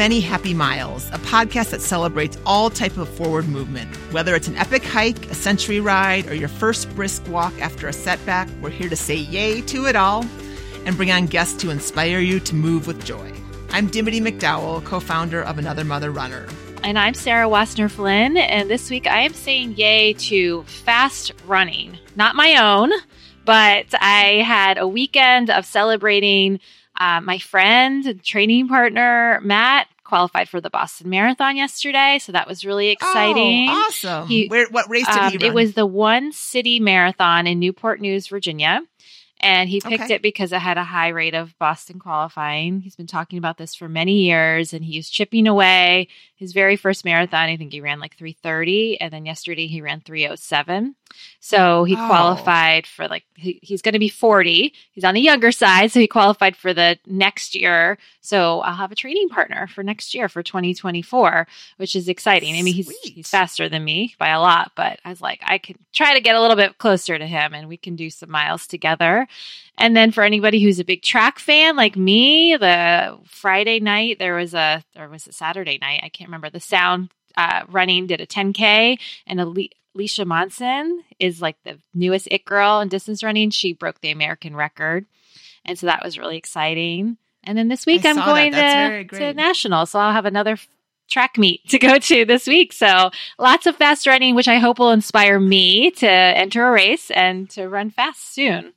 Many Happy Miles, a podcast that celebrates all type of forward movement. Whether it's an epic hike, a century ride, or your first brisk walk after a setback, we're here to say yay to it all and bring on guests to inspire you to move with joy. I'm Dimity McDowell, co-founder of Another Mother Runner. And I'm Sarah Wassner Flynn, and this week I am saying yay to fast running. Not my own, but I had a weekend of celebrating uh, my friend, and training partner, Matt, qualified for the Boston Marathon yesterday, so that was really exciting. Oh, awesome! He, Where, what race did um, he run? It was the One City Marathon in Newport News, Virginia. And he picked okay. it because it had a high rate of Boston qualifying. He's been talking about this for many years and he's chipping away. His very first marathon, I think he ran like 330. And then yesterday he ran 307. So he oh. qualified for like, he, he's going to be 40. He's on the younger side. So he qualified for the next year. So I'll have a training partner for next year for 2024, which is exciting. I mean, he's, he's faster than me by a lot, but I was like, I can try to get a little bit closer to him and we can do some miles together. And then for anybody who's a big track fan like me, the Friday night there was a or was it Saturday night? I can't remember. The Sound uh, running did a 10k, and Alicia Monson is like the newest it girl in distance running. She broke the American record, and so that was really exciting. And then this week I am going to, to national, so I'll have another track meet to go to this week. So lots of fast running, which I hope will inspire me to enter a race and to run fast soon.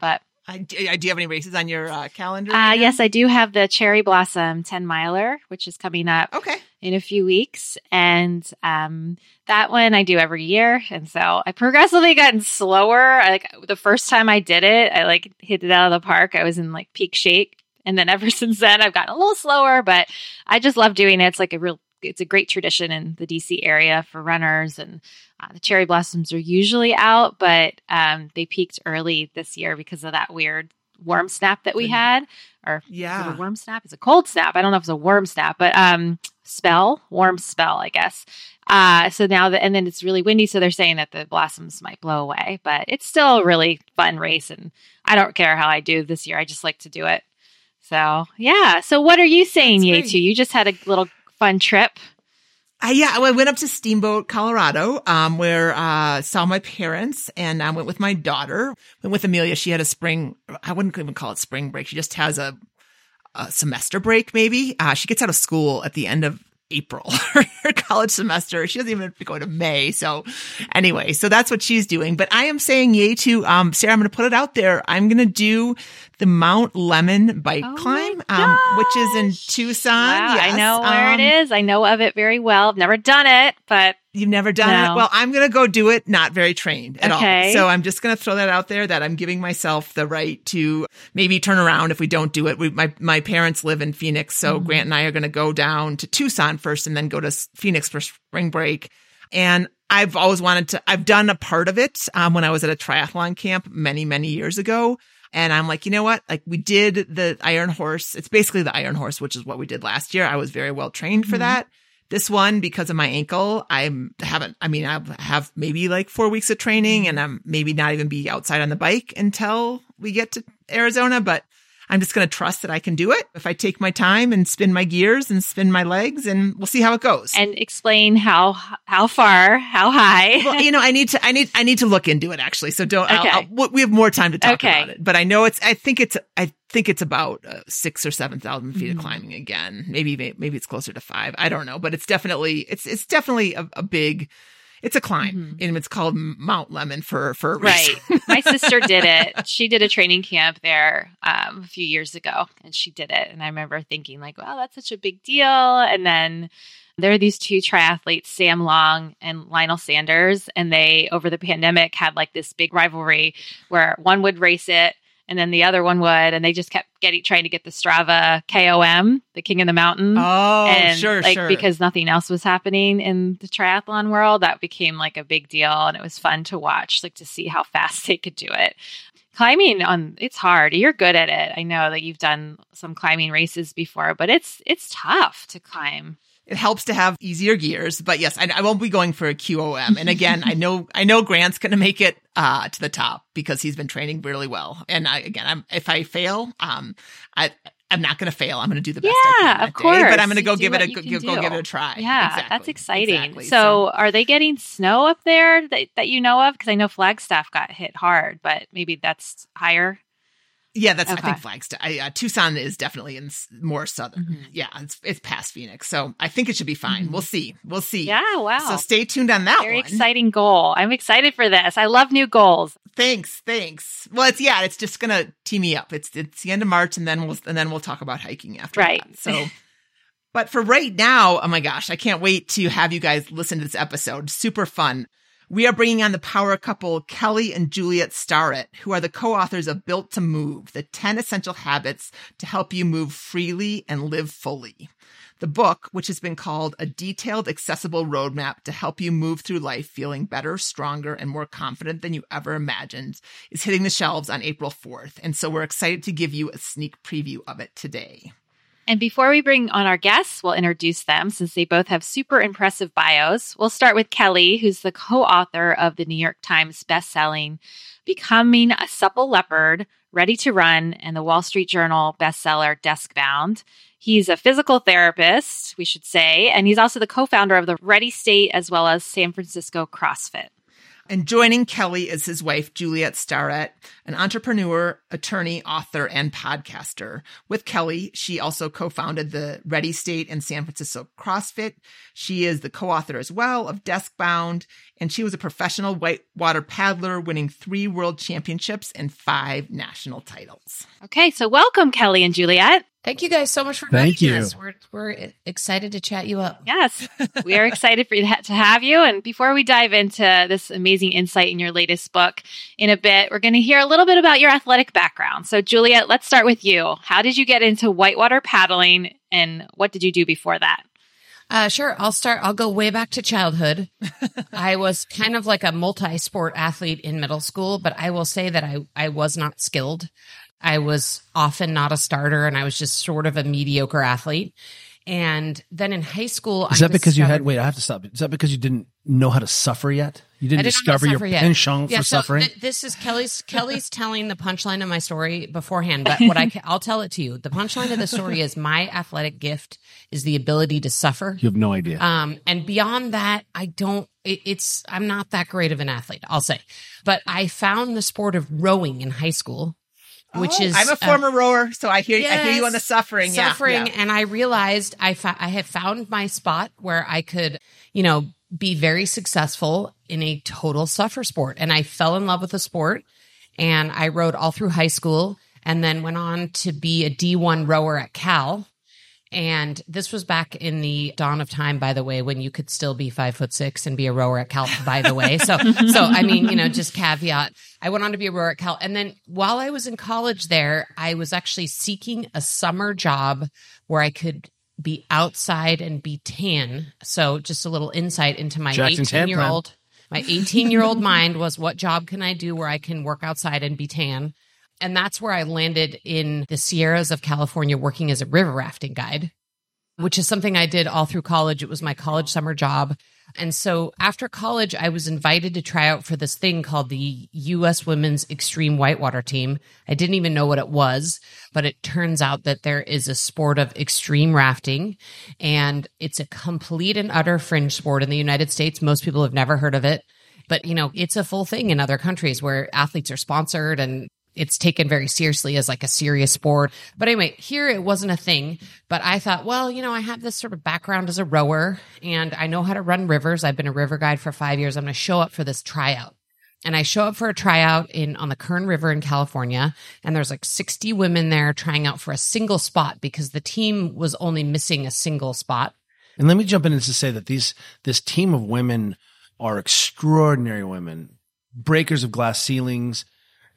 But I, do you have any races on your uh, calendar? Uh, yes, I do have the Cherry Blossom 10 miler, which is coming up okay. in a few weeks. And um, that one I do every year. And so I progressively gotten slower. like the first time I did it, I like hit it out of the park. I was in like peak shape. And then ever since then, I've gotten a little slower, but I just love doing it. It's like a real it's a great tradition in the DC area for runners, and uh, the cherry blossoms are usually out, but um, they peaked early this year because of that weird warm snap that we had. Or yeah, a warm snap. It's a cold snap. I don't know if it's a warm snap, but um, spell, warm spell, I guess. Uh, so now that, and then it's really windy, so they're saying that the blossoms might blow away, but it's still a really fun race, and I don't care how I do this year. I just like to do it. So yeah. So what are you saying, Yay? To you just had a little fun trip? Uh, yeah, I went up to Steamboat, Colorado, um, where uh, saw my parents, and I went with my daughter. Went with Amelia. She had a spring. I wouldn't even call it spring break. She just has a, a semester break. Maybe uh, she gets out of school at the end of April, her college semester. She doesn't even have to go to May. So anyway, so that's what she's doing. But I am saying yay to um, Sarah. I'm going to put it out there. I'm going to do the Mount Lemmon bike oh climb, um, which is in Tucson. Wow, yes. I know where um, it is. I know of it very well. I've never done it, but You've never done no. it? Well, I'm going to go do it not very trained at okay. all. So I'm just going to throw that out there that I'm giving myself the right to maybe turn around if we don't do it. We, my, my parents live in Phoenix. So mm-hmm. Grant and I are going to go down to Tucson first and then go to Phoenix for spring break. And I've always wanted to, I've done a part of it um, when I was at a triathlon camp many, many years ago. And I'm like, you know what? Like we did the Iron Horse. It's basically the Iron Horse, which is what we did last year. I was very well trained for mm-hmm. that. This one, because of my ankle, I haven't, I mean, I have maybe like four weeks of training and I'm maybe not even be outside on the bike until we get to Arizona, but I'm just going to trust that I can do it if I take my time and spin my gears and spin my legs and we'll see how it goes. And explain how how far, how high. well, you know, I need to I need I need to look into it actually. So don't okay. I'll, I'll, we have more time to talk okay. about it. But I know it's I think it's I think it's about uh, 6 or 7,000 feet mm-hmm. of climbing again. Maybe maybe it's closer to 5. I don't know, but it's definitely it's it's definitely a, a big it's a climb mm-hmm. and it's called Mount Lemmon for for right. My sister did it. She did a training camp there um, a few years ago, and she did it. And I remember thinking like, "Wow, that's such a big deal." And then there are these two triathletes, Sam Long and Lionel Sanders, and they over the pandemic had like this big rivalry where one would race it and then the other one would, and they just kept getting trying to get the Strava KOM, the King of the Mountain. Oh, and, sure, like, sure. Because nothing else was happening in the triathlon world, that became like a big deal, and it was fun to watch, like to see how fast they could do it. Climbing on it's hard. You're good at it. I know that you've done some climbing races before, but it's it's tough to climb it helps to have easier gears. But yes, I, I won't be going for a QOM. And again, I know I know Grant's going to make it uh, to the top because he's been training really well. And I, again, I'm, if I fail, um, I I'm not going to fail. I'm going to do the best. Yeah, of course. Day, but I'm going to go give it a go, go, give it a try. Yeah, exactly. that's exciting. Exactly. So, so, are they getting snow up there that, that you know of? Because I know Flagstaff got hit hard, but maybe that's higher. Yeah, that's okay. I think Flagstaff. I, uh, Tucson is definitely in more southern. Mm-hmm. Yeah, it's it's past Phoenix, so I think it should be fine. Mm-hmm. We'll see. We'll see. Yeah, wow. So stay tuned on that. One. Very one. exciting goal. I'm excited for this. I love new goals. Thanks, thanks. Well, it's yeah, it's just gonna tee me up. It's it's the end of March, and then we'll and then we'll talk about hiking after. Right. That. So. But for right now, oh my gosh, I can't wait to have you guys listen to this episode. Super fun. We are bringing on the power couple Kelly and Juliet Starrett, who are the co-authors of Built to Move, the 10 essential habits to help you move freely and live fully. The book, which has been called a detailed, accessible roadmap to help you move through life feeling better, stronger, and more confident than you ever imagined, is hitting the shelves on April 4th. And so we're excited to give you a sneak preview of it today. And before we bring on our guests, we'll introduce them since they both have super impressive bios. We'll start with Kelly, who's the co author of the New York Times bestselling Becoming a Supple Leopard, Ready to Run, and the Wall Street Journal bestseller Desk Bound. He's a physical therapist, we should say, and he's also the co founder of the Ready State as well as San Francisco CrossFit. And joining Kelly is his wife, Juliet Starrett, an entrepreneur, attorney, author, and podcaster. With Kelly, she also co-founded the Ready State and San Francisco CrossFit. She is the co-author as well of Desk Bound, and she was a professional whitewater paddler, winning three world championships and five national titles. Okay, so welcome, Kelly and Juliet. Thank you guys so much for Thank you. Us. We're we're excited to chat you up. Yes, we are excited for you to have you. And before we dive into this amazing insight in your latest book, in a bit, we're going to hear a little bit about your athletic background. So, Juliet, let's start with you. How did you get into whitewater paddling, and what did you do before that? Uh, sure. I'll start. I'll go way back to childhood. I was kind of like a multi sport athlete in middle school, but I will say that I, I was not skilled. I was often not a starter and I was just sort of a mediocre athlete. And then in high school, is I that because you had? Wait, I have to stop. Is that because you didn't know how to suffer yet? You didn't, didn't discover your yet. penchant yeah, for so suffering. Th- this is Kelly's. Kelly's telling the punchline of my story beforehand, but what I I'll tell it to you. The punchline of the story is my athletic gift is the ability to suffer. You have no idea. Um, and beyond that, I don't. It, it's I'm not that great of an athlete. I'll say, but I found the sport of rowing in high school which oh, is I'm a former uh, rower, so I hear yes, I hear you on the suffering, suffering, yeah, yeah. and I realized I fa- I had found my spot where I could, you know, be very successful in a total suffer sport, and I fell in love with the sport, and I rowed all through high school, and then went on to be a D1 rower at Cal, and this was back in the dawn of time, by the way, when you could still be five foot six and be a rower at Cal, by the way. So, so I mean, you know, just caveat. I went on to be a rower at Cal. And then while I was in college there, I was actually seeking a summer job where I could be outside and be tan. So just a little insight into my 18 year old, my 18 year old mind was what job can I do where I can work outside and be tan? And that's where I landed in the Sierras of California working as a river rafting guide, which is something I did all through college. It was my college summer job. And so after college, I was invited to try out for this thing called the U.S. Women's Extreme Whitewater Team. I didn't even know what it was, but it turns out that there is a sport of extreme rafting and it's a complete and utter fringe sport in the United States. Most people have never heard of it. But, you know, it's a full thing in other countries where athletes are sponsored and it's taken very seriously as like a serious sport. But anyway, here it wasn't a thing. But I thought, well, you know, I have this sort of background as a rower and I know how to run rivers. I've been a river guide for five years. I'm going to show up for this tryout. And I show up for a tryout in on the Kern River in California, and there's like 60 women there trying out for a single spot because the team was only missing a single spot. And let me jump in and to say that these this team of women are extraordinary women, breakers of glass ceilings,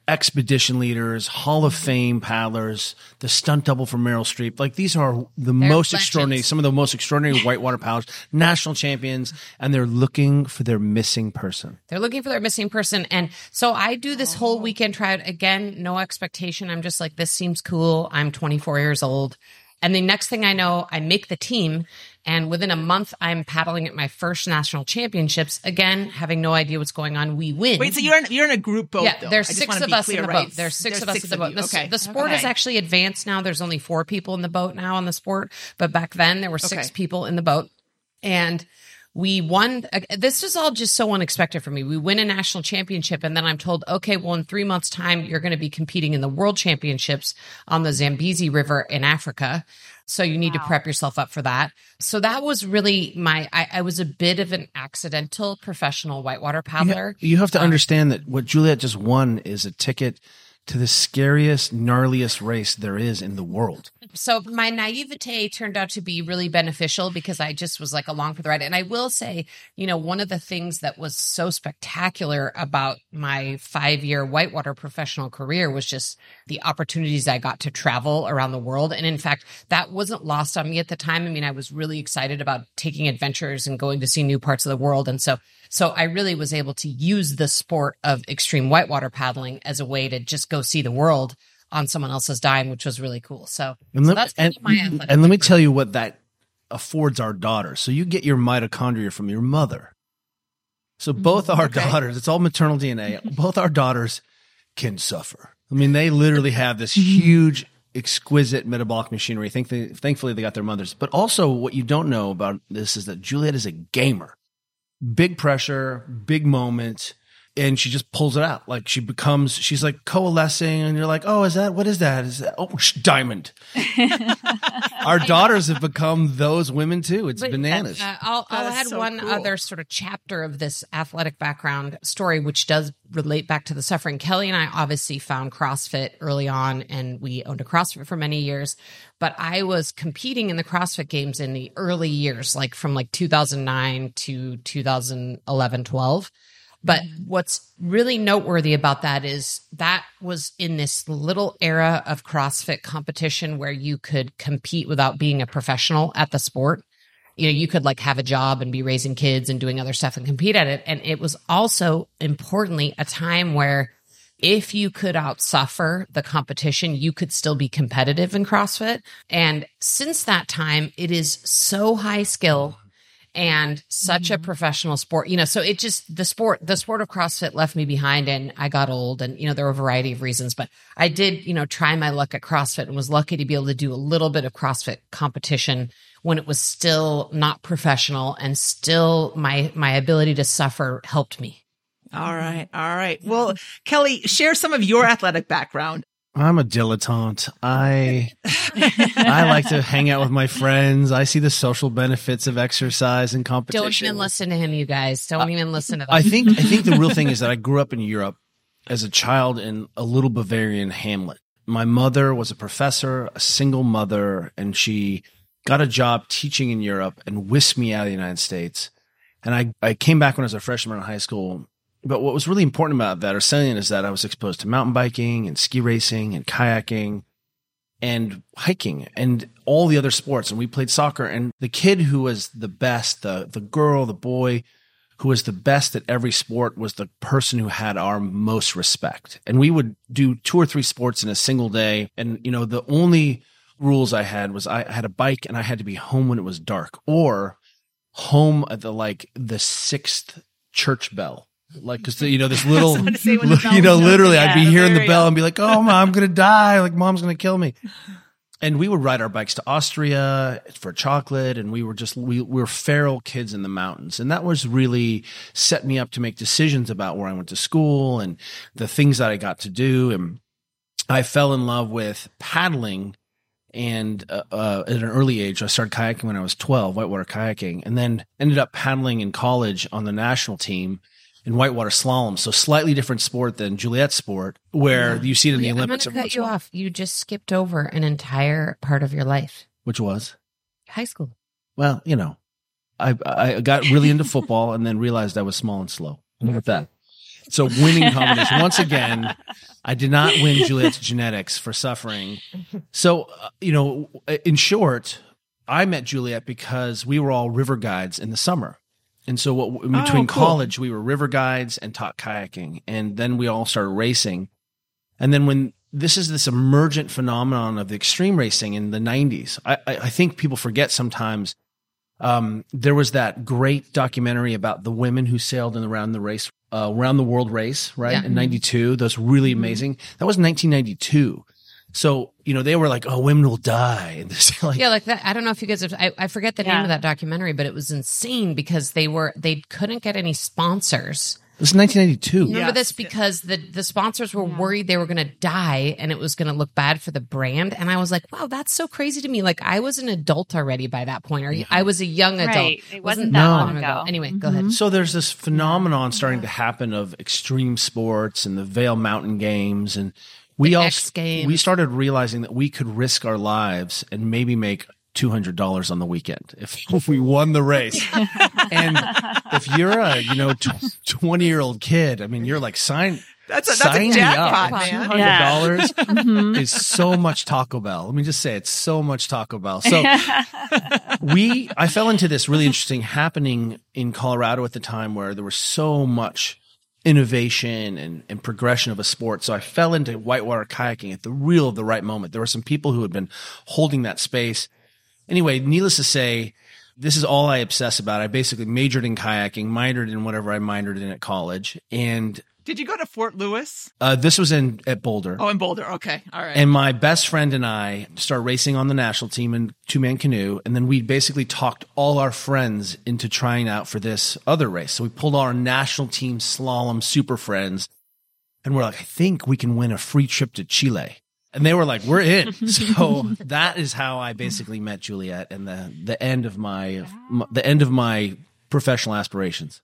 expedition leaders, Hall of Fame paddlers, the stunt double for Meryl Streep. Like these are the they're most legends. extraordinary, some of the most extraordinary whitewater paddlers, national champions, and they're looking for their missing person. They're looking for their missing person. And so I do this whole weekend tryout again, no expectation. I'm just like, this seems cool. I'm 24 years old. And the next thing I know, I make the team. And within a month, I'm paddling at my first national championships. Again, having no idea what's going on. We win. Wait, so you're in, you're in a group boat? Yeah, though. there's six of us clear, in the right? boat. There's six there's of us six in the boat. The, okay. the sport okay. is actually advanced now. There's only four people in the boat now on the sport, but back then there were six okay. people in the boat. And we won. This is all just so unexpected for me. We win a national championship, and then I'm told, okay, well, in three months' time, you're going to be competing in the world championships on the Zambezi River in Africa. So you need wow. to prep yourself up for that. So that was really my, I, I was a bit of an accidental professional whitewater paddler. You, you have to um, understand that what Juliet just won is a ticket to the scariest, gnarliest race there is in the world. So my naivete turned out to be really beneficial because I just was like along for the ride. And I will say, you know, one of the things that was so spectacular about my five year whitewater professional career was just the opportunities I got to travel around the world. And in fact, that wasn't lost on me at the time. I mean, I was really excited about taking adventures and going to see new parts of the world. And so so I really was able to use the sport of extreme whitewater paddling as a way to just go see the world on someone else's dime, which was really cool. So, and so let, and, and let me tell you what that affords our daughter. So you get your mitochondria from your mother. So mm-hmm. both our okay. daughters, it's all maternal DNA. both our daughters can suffer. I mean, they literally have this mm-hmm. huge, exquisite metabolic machinery. Think they, thankfully they got their mothers. But also, what you don't know about this is that Juliet is a gamer big pressure, big moment, and she just pulls it out. Like she becomes, she's like coalescing, and you're like, oh, is that what is that? Is that oh, diamond? Our daughters have become those women too. It's but, bananas. Uh, I'll, I'll add so one cool. other sort of chapter of this athletic background story, which does relate back to the suffering. Kelly and I obviously found CrossFit early on, and we owned a CrossFit for many years. But I was competing in the CrossFit Games in the early years, like from like 2009 to 2011, 12 but mm-hmm. what's really noteworthy about that is that was in this little era of CrossFit competition where you could compete without being a professional at the sport. You know, you could like have a job and be raising kids and doing other stuff and compete at it. And it was also importantly a time where if you could outsuffer the competition, you could still be competitive in CrossFit. And since that time, it is so high skill and such mm-hmm. a professional sport. You know, so it just the sport the sport of CrossFit left me behind and I got old and you know there were a variety of reasons, but I did, you know, try my luck at CrossFit and was lucky to be able to do a little bit of CrossFit competition when it was still not professional and still my my ability to suffer helped me. All right. All right. Well, Kelly, share some of your athletic background. I'm a dilettante. I I like to hang out with my friends. I see the social benefits of exercise and competition. Don't even listen to him, you guys. Don't uh, even listen to them. I think I think the real thing is that I grew up in Europe as a child in a little Bavarian hamlet. My mother was a professor, a single mother, and she got a job teaching in Europe and whisked me out of the United States. And I, I came back when I was a freshman in high school but what was really important about that or salient is that I was exposed to mountain biking and ski racing and kayaking and hiking and all the other sports. And we played soccer. And the kid who was the best, the, the girl, the boy who was the best at every sport was the person who had our most respect. And we would do two or three sports in a single day. And, you know, the only rules I had was I had a bike and I had to be home when it was dark or home at the like the sixth church bell like because you know this little you know literally yeah, i'd be hearing the bell and be like oh mom i'm gonna die. Like mom's gonna kill me. And we would ride our bikes to austria for chocolate and we were just we, we were feral kids in the mountains. And that was really set me up to make decisions about where i went to school and the things that i got to do. And i fell in love with paddling and uh, uh, at an early age, I started kayaking when I was 12, whitewater kayaking, and then ended up paddling in college on the national team in whitewater slalom. So slightly different sport than Juliet's sport, where yeah. you see it in the Olympics. I'm going to cut you off. You just skipped over an entire part of your life, which was high school. Well, you know, I I got really into football and then realized I was small and slow. Look at that. So winning competition once again. I did not win Juliet's genetics for suffering. So uh, you know, in short, I met Juliet because we were all river guides in the summer. And so what in between oh, cool. college, we were river guides and taught kayaking. And then we all started racing. And then when this is this emergent phenomenon of the extreme racing in the 90s. I, I, think people forget sometimes. Um, there was that great documentary about the women who sailed in around the race, uh, around the world race, right? Yeah. In 92. That was really mm-hmm. amazing. That was 1992. So, you know, they were like, oh, women will die. like, yeah, like that. I don't know if you guys have, I, I forget the yeah. name of that documentary, but it was insane because they were, they couldn't get any sponsors It was 1992. Remember yes. this because the, the sponsors were yeah. worried they were going to die and it was going to look bad for the brand. And I was like, wow, that's so crazy to me. Like I was an adult already by that point. Or yeah. I was a young adult. Right. It wasn't, wasn't that no. long ago. ago. Anyway, mm-hmm. go ahead. So there's this phenomenon starting to happen of extreme sports and the Vail Mountain Games and we all we started realizing that we could risk our lives and maybe make $200 on the weekend if, if we won the race. and if you're a, you know, 20 year old kid, I mean, you're like, sign, that's a, that's a jackpot, man. $200 yeah. mm-hmm. is so much Taco Bell. Let me just say it's so much Taco Bell. So we, I fell into this really interesting happening in Colorado at the time where there was so much innovation and, and progression of a sport. So I fell into whitewater kayaking at the real, the right moment. There were some people who had been holding that space Anyway, needless to say, this is all I obsess about. I basically majored in kayaking, minored in whatever I minored in at college, and did you go to Fort Lewis? Uh, this was in at Boulder. Oh, in Boulder. Okay, all right. And my best friend and I started racing on the national team in two man canoe, and then we basically talked all our friends into trying out for this other race. So we pulled our national team slalom super friends, and we're like, I think we can win a free trip to Chile and they were like, "We're in." So that is how I basically met Juliet, and the the end of my, my the end of my professional aspirations.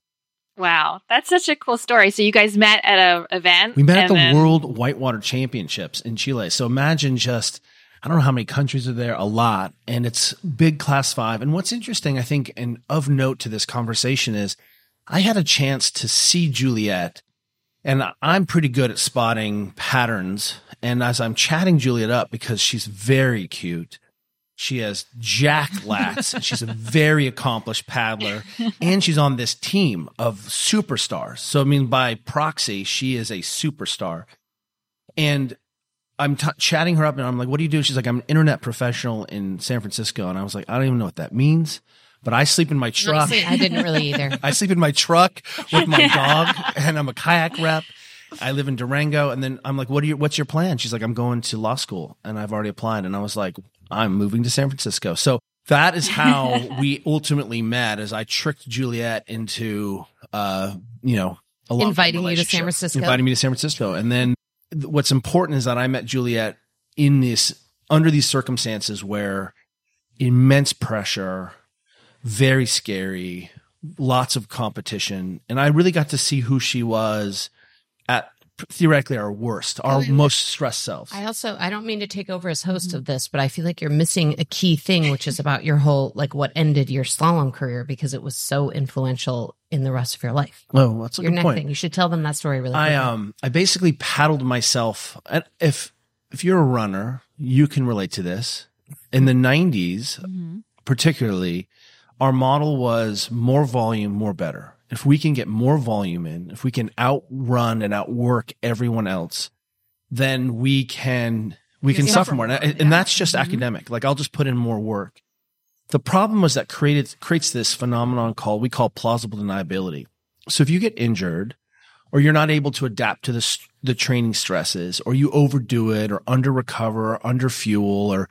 Wow, that's such a cool story. So you guys met at a event. We met at the then... World Whitewater Championships in Chile. So imagine just I don't know how many countries are there, a lot, and it's big class 5. And what's interesting I think and of note to this conversation is I had a chance to see Juliet and I'm pretty good at spotting patterns. And as I'm chatting Juliet up because she's very cute, she has jack lats. And she's a very accomplished paddler, and she's on this team of superstars. So I mean, by proxy, she is a superstar. And I'm t- chatting her up, and I'm like, "What do you do?" She's like, "I'm an internet professional in San Francisco," and I was like, "I don't even know what that means." but I sleep in my truck. Honestly, I didn't really either. I sleep in my truck with my dog, and I'm a kayak rep. I live in Durango, and then I'm like, "What are your What's your plan?" She's like, "I'm going to law school, and I've already applied." And I was like, "I'm moving to San Francisco." So that is how we ultimately met. As I tricked Juliet into, uh, you know, inviting you to San Francisco, inviting me to San Francisco, and then what's important is that I met Juliet in this under these circumstances where immense pressure very scary, lots of competition. And I really got to see who she was at theoretically our worst, our most stressed selves. I also I don't mean to take over as host of this, but I feel like you're missing a key thing, which is about your whole like what ended your slalom career because it was so influential in the rest of your life. Oh, that's a your good point. Thing. You should tell them that story really. I um I basically paddled myself. And if if you're a runner, you can relate to this. In the 90s, mm-hmm. particularly, our model was more volume, more better. If we can get more volume in, if we can outrun and outwork everyone else, then we can we can suffer more. And, and that's just mm-hmm. academic. Like I'll just put in more work. The problem was that created creates this phenomenon called we call plausible deniability. So if you get injured or you're not able to adapt to the the training stresses or you overdo it or under recover or under fuel or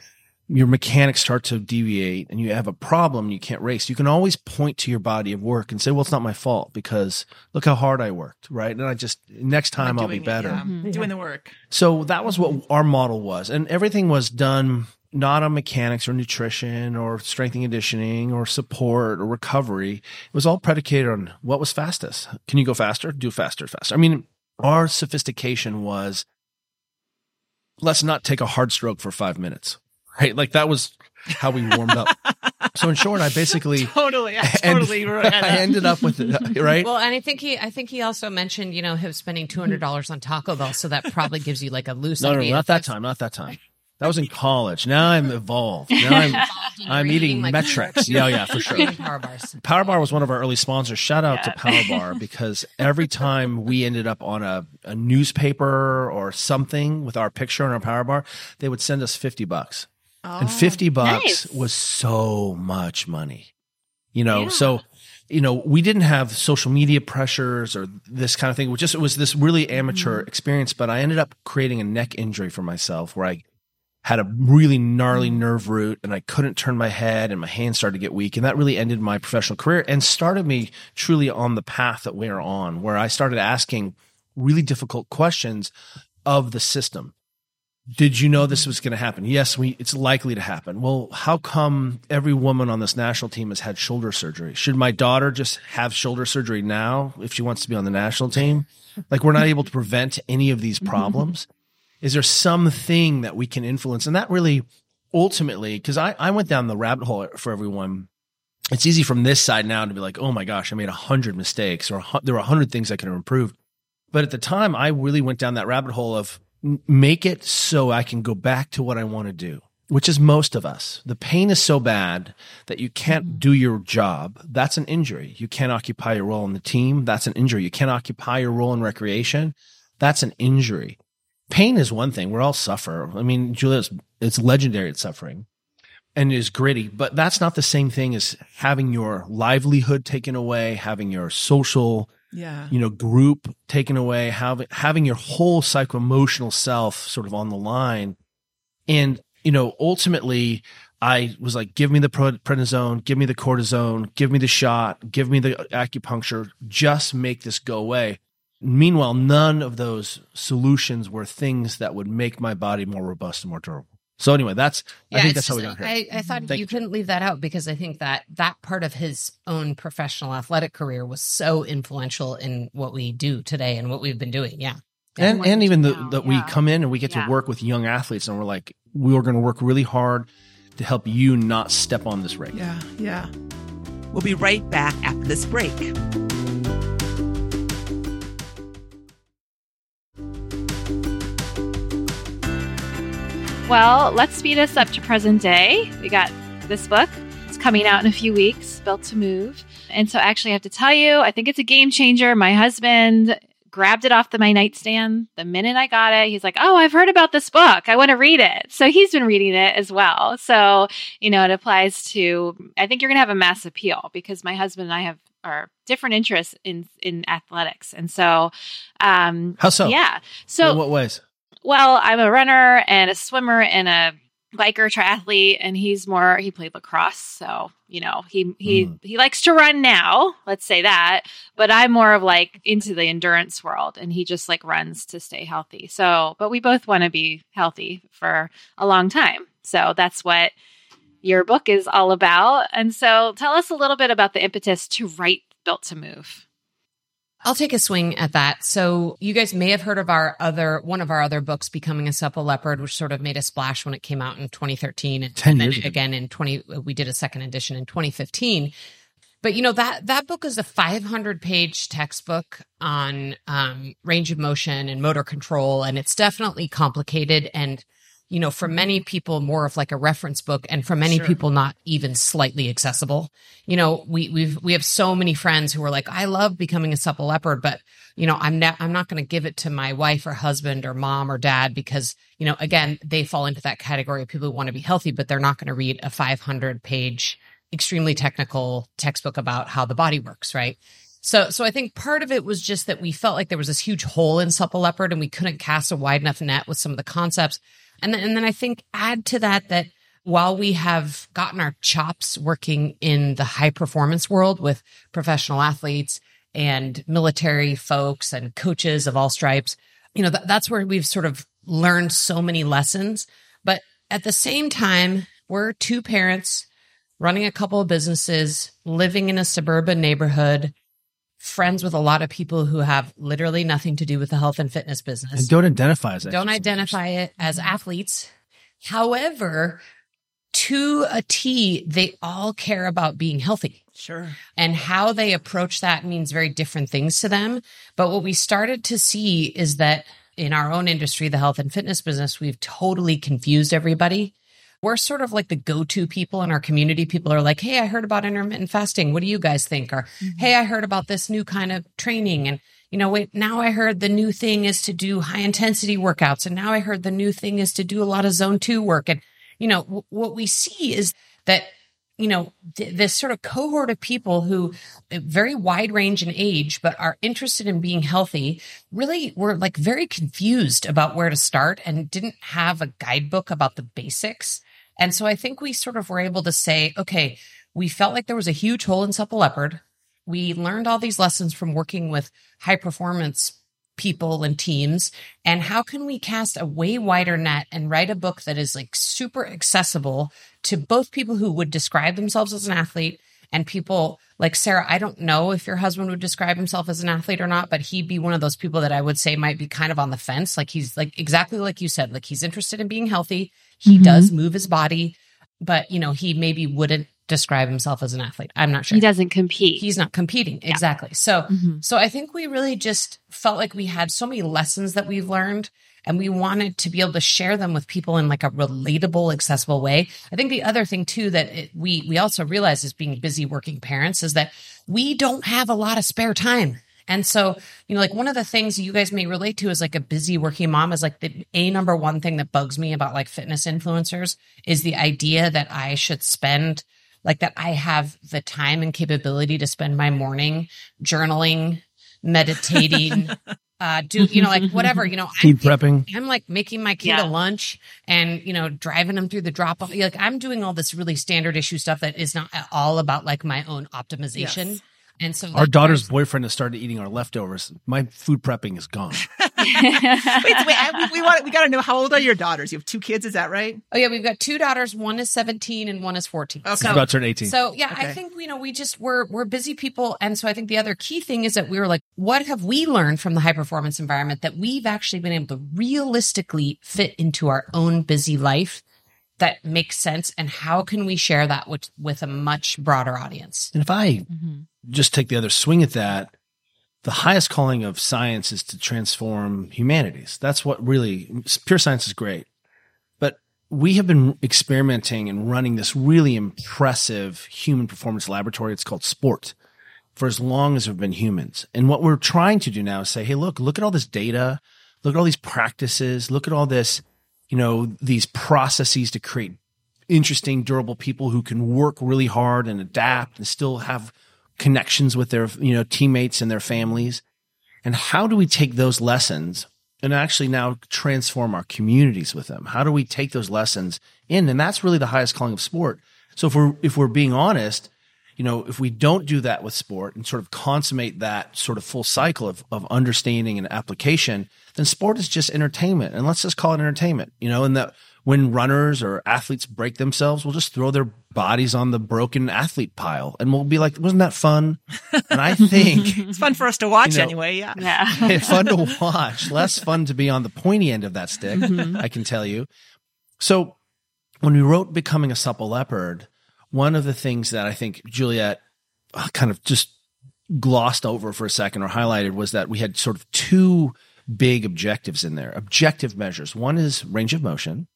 your mechanics start to deviate and you have a problem, you can't race, you can always point to your body of work and say, well, it's not my fault because look how hard I worked, right? And I just, next time I'll be better. It, yeah. mm-hmm. Doing the work. So that was what our model was. And everything was done not on mechanics or nutrition or strength and conditioning or support or recovery. It was all predicated on what was fastest. Can you go faster? Do faster, faster. I mean, our sophistication was let's not take a hard stroke for five minutes right? Like that was how we warmed up. so in short, I basically totally, I totally, I ended up with it, uh, right? Well, and I think he, I think he also mentioned, you know, him spending two hundred dollars on Taco Bell, so that probably gives you like a loose. No, no, not that time, not that time. That was in college. Now I'm evolved. Now I'm I'm eating like Met-Rx. yeah, yeah, for sure. Power bars. Power Bar was one of our early sponsors. Shout out yeah. to Power Bar because every time we ended up on a, a newspaper or something with our picture on our Power Bar, they would send us fifty bucks. Oh, and 50 bucks nice. was so much money. You know, yeah. so you know, we didn't have social media pressures or this kind of thing. It was just it was this really amateur mm-hmm. experience, but I ended up creating a neck injury for myself where I had a really gnarly mm-hmm. nerve root and I couldn't turn my head and my hands started to get weak. And that really ended my professional career and started me truly on the path that we're on, where I started asking really difficult questions of the system. Did you know this was going to happen? Yes, we, it's likely to happen. Well, how come every woman on this national team has had shoulder surgery? Should my daughter just have shoulder surgery now if she wants to be on the national team? Like we're not able to prevent any of these problems. Is there something that we can influence? And that really ultimately, because I, I went down the rabbit hole for everyone. It's easy from this side now to be like, oh my gosh, I made a hundred mistakes or there were a hundred things I could have improved. But at the time, I really went down that rabbit hole of make it so I can go back to what I want to do, which is most of us. The pain is so bad that you can't mm-hmm. do your job. That's an injury. You can't occupy your role in the team. That's an injury. You can't occupy your role in recreation. That's an injury pain is one thing. We're all suffer. I mean, Julia, it's legendary at suffering and is gritty, but that's not the same thing as having your livelihood taken away, having your social, yeah. you know, group taken away, having, having your whole psycho emotional self sort of on the line. And, you know, ultimately, I was like, give me the prednisone, give me the cortisone, give me the shot, give me the acupuncture, just make this go away. Meanwhile, none of those solutions were things that would make my body more robust and more durable. So anyway, that's yeah, I think that's how we got here. I, I thought Thank you couldn't leave that out because I think that that part of his own professional athletic career was so influential in what we do today and what we've been doing. Yeah. And and even that yeah. we come in and we get yeah. to work with young athletes and we're like, we are going to work really hard to help you not step on this rake. Yeah, yeah. We'll be right back after this break. Well, let's speed us up to present day. We got this book. It's coming out in a few weeks, Built to Move. And so, actually, I have to tell you, I think it's a game changer. My husband grabbed it off the, my nightstand the minute I got it. He's like, Oh, I've heard about this book. I want to read it. So he's been reading it as well. So, you know, it applies to, I think you're going to have a mass appeal because my husband and I have are different interests in in athletics. And so, um, how so? Yeah. So, in what ways? Well, I'm a runner and a swimmer and a biker triathlete and he's more he played lacrosse so you know he he mm. he likes to run now let's say that but i'm more of like into the endurance world and he just like runs to stay healthy. So but we both want to be healthy for a long time. So that's what your book is all about. And so tell us a little bit about the impetus to write built to move I'll take a swing at that. So you guys may have heard of our other one of our other books, Becoming a Supple Leopard, which sort of made a splash when it came out in 2013, and, and then again in 20 we did a second edition in 2015. But you know that that book is a 500 page textbook on um, range of motion and motor control, and it's definitely complicated and you know, for many mm-hmm. people, more of like a reference book, and for many sure. people, not even slightly accessible. You know, we we've we have so many friends who are like, I love becoming a supple leopard, but you know, I'm not I'm not going to give it to my wife or husband or mom or dad because you know, again, they fall into that category of people who want to be healthy, but they're not going to read a 500 page, extremely technical textbook about how the body works, right? So, so I think part of it was just that we felt like there was this huge hole in supple leopard and we couldn't cast a wide enough net with some of the concepts. And then, and then I think add to that that while we have gotten our chops working in the high performance world with professional athletes and military folks and coaches of all stripes, you know, th- that's where we've sort of learned so many lessons. But at the same time, we're two parents running a couple of businesses, living in a suburban neighborhood, friends with a lot of people who have literally nothing to do with the health and fitness business. And don't identify as Don't identify it as mm-hmm. athletes. However, to a T, they all care about being healthy. Sure. And how they approach that means very different things to them. But what we started to see is that in our own industry, the health and fitness business, we've totally confused everybody. We're sort of like the go to people in our community. People are like, Hey, I heard about intermittent fasting. What do you guys think? Or, mm-hmm. Hey, I heard about this new kind of training. And, you know, wait, now I heard the new thing is to do high intensity workouts. And now I heard the new thing is to do a lot of zone two work. And, you know, w- what we see is that you know, th- this sort of cohort of people who uh, very wide range in age, but are interested in being healthy, really were like very confused about where to start and didn't have a guidebook about the basics. And so I think we sort of were able to say, okay, we felt like there was a huge hole in Supple Leopard. We learned all these lessons from working with high performance people and teams and how can we cast a way wider net and write a book that is like super accessible to both people who would describe themselves as an athlete and people like Sarah, I don't know if your husband would describe himself as an athlete or not, but he'd be one of those people that I would say might be kind of on the fence. Like he's like exactly like you said, like he's interested in being healthy. He mm-hmm. does move his body, but you know, he maybe wouldn't describe himself as an athlete. I'm not sure. He doesn't compete. He's not competing. Yeah. Exactly. So, mm-hmm. so I think we really just felt like we had so many lessons that we've learned and we wanted to be able to share them with people in like a relatable, accessible way. I think the other thing too that it, we, we also realize as being busy working parents is that we don't have a lot of spare time. And so, you know, like one of the things you guys may relate to is like a busy working mom is like the a number one thing that bugs me about like fitness influencers is the idea that I should spend like that I have the time and capability to spend my morning journaling, meditating, uh, do, you know, like whatever, you know, food I'm, prepping. I'm like making my kid yeah. a lunch and, you know, driving them through the drop off. Like I'm doing all this really standard issue stuff that is not at all about like my own optimization. Yes. And so our daughter's boyfriend has started eating our leftovers. My food prepping is gone. wait, wait, I, we, we want we got to know how old are your daughters? You have two kids, is that right? Oh yeah, we've got two daughters. One is seventeen and one is fourteen. Okay, so, about to turn eighteen. So yeah, okay. I think you know we just we're we're busy people, and so I think the other key thing is that we were like, what have we learned from the high performance environment that we've actually been able to realistically fit into our own busy life that makes sense and how can we share that with with a much broader audience? And if i mm-hmm. just take the other swing at that the highest calling of science is to transform humanities. That's what really pure science is great. But we have been experimenting and running this really impressive human performance laboratory. It's called sport for as long as we've been humans. And what we're trying to do now is say hey look look at all this data. Look at all these practices. Look at all this you know, these processes to create interesting, durable people who can work really hard and adapt and still have connections with their, you know, teammates and their families. And how do we take those lessons and actually now transform our communities with them? How do we take those lessons in? And that's really the highest calling of sport. So if we're, if we're being honest, you know, if we don't do that with sport and sort of consummate that sort of full cycle of, of understanding and application, then sport is just entertainment. And let's just call it entertainment, you know, and that when runners or athletes break themselves, we'll just throw their bodies on the broken athlete pile and we'll be like, wasn't that fun? And I think it's fun for us to watch you know, anyway. Yeah. yeah. fun to watch, less fun to be on the pointy end of that stick. Mm-hmm. I can tell you. So when we wrote Becoming a Supple Leopard, one of the things that I think Juliet uh, kind of just glossed over for a second or highlighted was that we had sort of two big objectives in there objective measures. One is range of motion,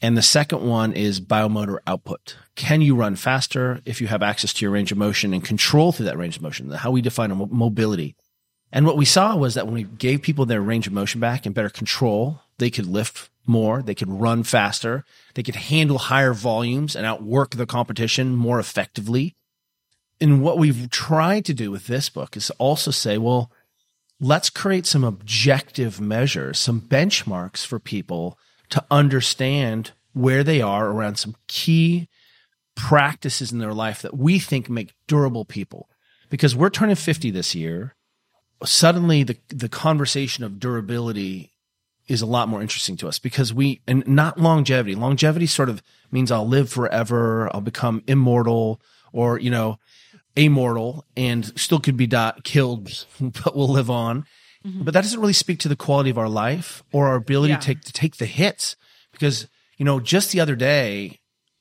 and the second one is biomotor output. Can you run faster if you have access to your range of motion and control through that range of motion? How we define mobility. And what we saw was that when we gave people their range of motion back and better control, they could lift more, they could run faster, they could handle higher volumes and outwork the competition more effectively. And what we've tried to do with this book is also say, well, let's create some objective measures, some benchmarks for people to understand where they are around some key practices in their life that we think make durable people. Because we're turning 50 this year. Suddenly the, the conversation of durability is a lot more interesting to us because we, and not longevity. Longevity sort of means I'll live forever. I'll become immortal or, you know, immortal and still could be di- killed, but will live on. Mm-hmm. But that doesn't really speak to the quality of our life or our ability yeah. to take, to take the hits because, you know, just the other day,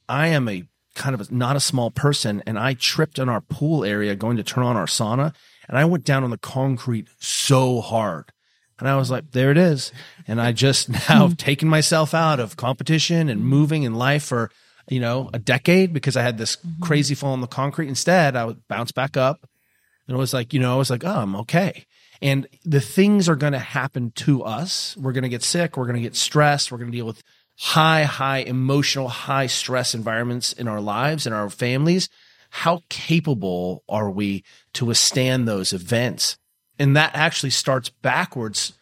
I am a kind of a, not a small person and I tripped in our pool area going to turn on our sauna and I went down on the concrete so hard And I was like, there it is. And I just now have taken myself out of competition and moving in life for, you know, a decade because I had this crazy fall on the concrete. Instead, I would bounce back up and it was like, you know, I was like, oh, I'm okay. And the things are going to happen to us. We're going to get sick. We're going to get stressed. We're going to deal with high, high emotional, high stress environments in our lives and our families. How capable are we to withstand those events? And that actually starts backwards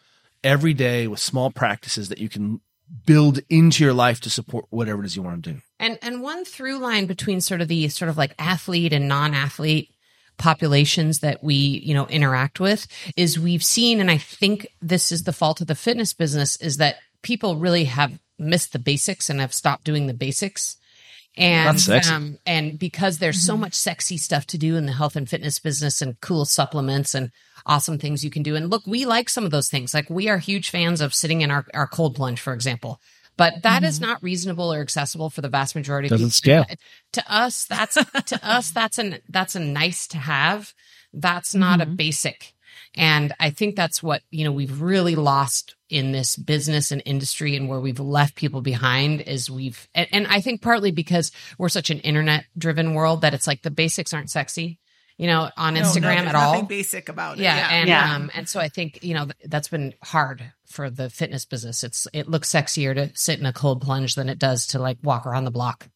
every day with small practices that you can build into your life to support whatever it is you want to do. And and one through line between sort of the sort of like athlete and non-athlete populations that we, you know, interact with is we've seen and I think this is the fault of the fitness business is that people really have missed the basics and have stopped doing the basics. And um, and because there's so mm-hmm. much sexy stuff to do in the health and fitness business and cool supplements and awesome things you can do. And look, we like some of those things. Like we are huge fans of sitting in our, our cold plunge, for example. But that mm-hmm. is not reasonable or accessible for the vast majority Doesn't of people. scale. To us, that's to us, that's an that's a nice to have. That's not mm-hmm. a basic. And I think that's what, you know, we've really lost in this business and industry and where we've left people behind is we've, and, and I think partly because we're such an internet driven world that it's like the basics aren't sexy you know, on no, Instagram no, at all. basic about it. Yeah, yeah. and yeah. um, and so I think you know that's been hard for the fitness business. It's it looks sexier to sit in a cold plunge than it does to like walk around the block.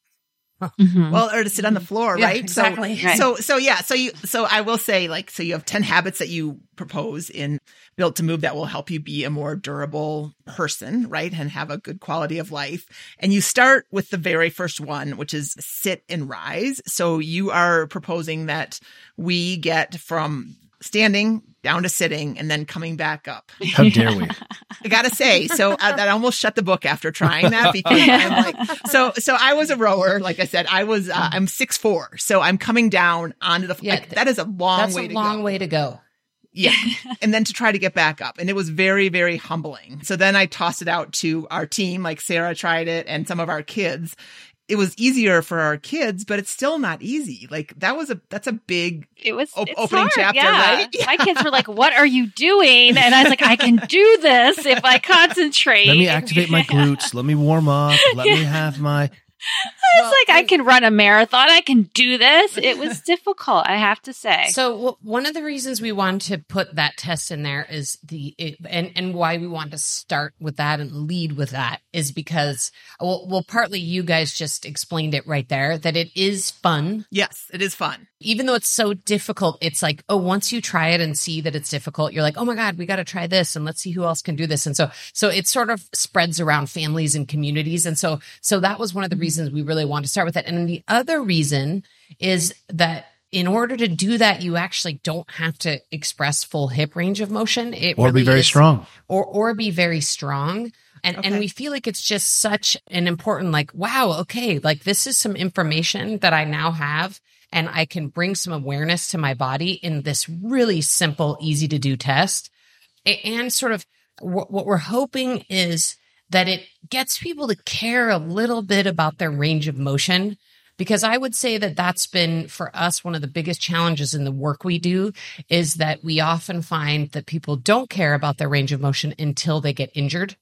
Mm-hmm. Well, or to sit on the floor, yeah, right? Exactly. So, right. so, so yeah. So you, so I will say, like, so you have ten habits that you propose in Built to Move that will help you be a more durable person, right, and have a good quality of life. And you start with the very first one, which is sit and rise. So you are proposing that we get from standing down to sitting and then coming back up. How dare we? I gotta say, so uh, that almost shut the book after trying that because I'm like, so, so I was a rower. Like I said, I was, uh, I'm six four, so I'm coming down onto the. Yeah, like, that is a long that's way. a long go. way to go. Yeah. and then to try to get back up. And it was very, very humbling. So then I tossed it out to our team, like Sarah tried it and some of our kids it was easier for our kids, but it's still not easy. Like that was a that's a big it was op- opening hard, chapter, yeah. right? Yeah. My kids were like, "What are you doing?" And I was like, "I can do this if I concentrate." Let me activate my glutes. Let me warm up. Let yeah. me have my I was well, like, I can run a marathon. I can do this. It was difficult, I have to say. So, w- one of the reasons we want to put that test in there is the, it, and, and why we want to start with that and lead with that is because, well, well, partly you guys just explained it right there that it is fun. Yes, it is fun. Even though it's so difficult, it's like, oh, once you try it and see that it's difficult, you're like, oh my God, we got to try this and let's see who else can do this. And so, so it sort of spreads around families and communities. And so, so that was one of the reasons reasons we really want to start with it. And the other reason is that in order to do that, you actually don't have to express full hip range of motion. It or really be very is, strong. Or or be very strong. And okay. and we feel like it's just such an important like, wow, okay, like this is some information that I now have and I can bring some awareness to my body in this really simple, easy to do test. And sort of what we're hoping is that it gets people to care a little bit about their range of motion. Because I would say that that's been for us one of the biggest challenges in the work we do is that we often find that people don't care about their range of motion until they get injured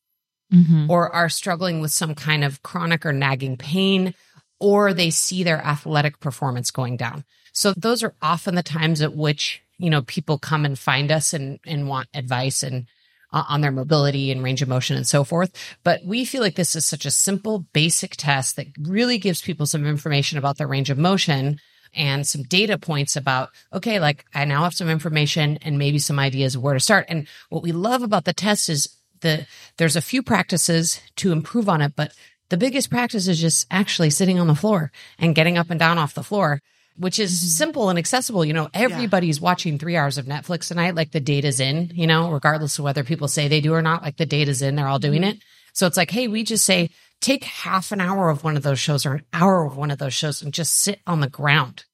mm-hmm. or are struggling with some kind of chronic or nagging pain or they see their athletic performance going down. So those are often the times at which, you know, people come and find us and, and want advice and uh, on their mobility and range of motion and so forth. But we feel like this is such a simple, basic test that really gives people some information about their range of motion and some data points about, okay, like I now have some information and maybe some ideas of where to start. And what we love about the test is the, there's a few practices to improve on it, but the biggest practice is just actually sitting on the floor and getting up and down off the floor which is mm-hmm. simple and accessible. You know, everybody's yeah. watching three hours of Netflix tonight. Like the data's in, you know, regardless of whether people say they do or not, like the data's in, they're all doing mm-hmm. it. So it's like, hey, we just say, take half an hour of one of those shows or an hour of one of those shows and just sit on the ground.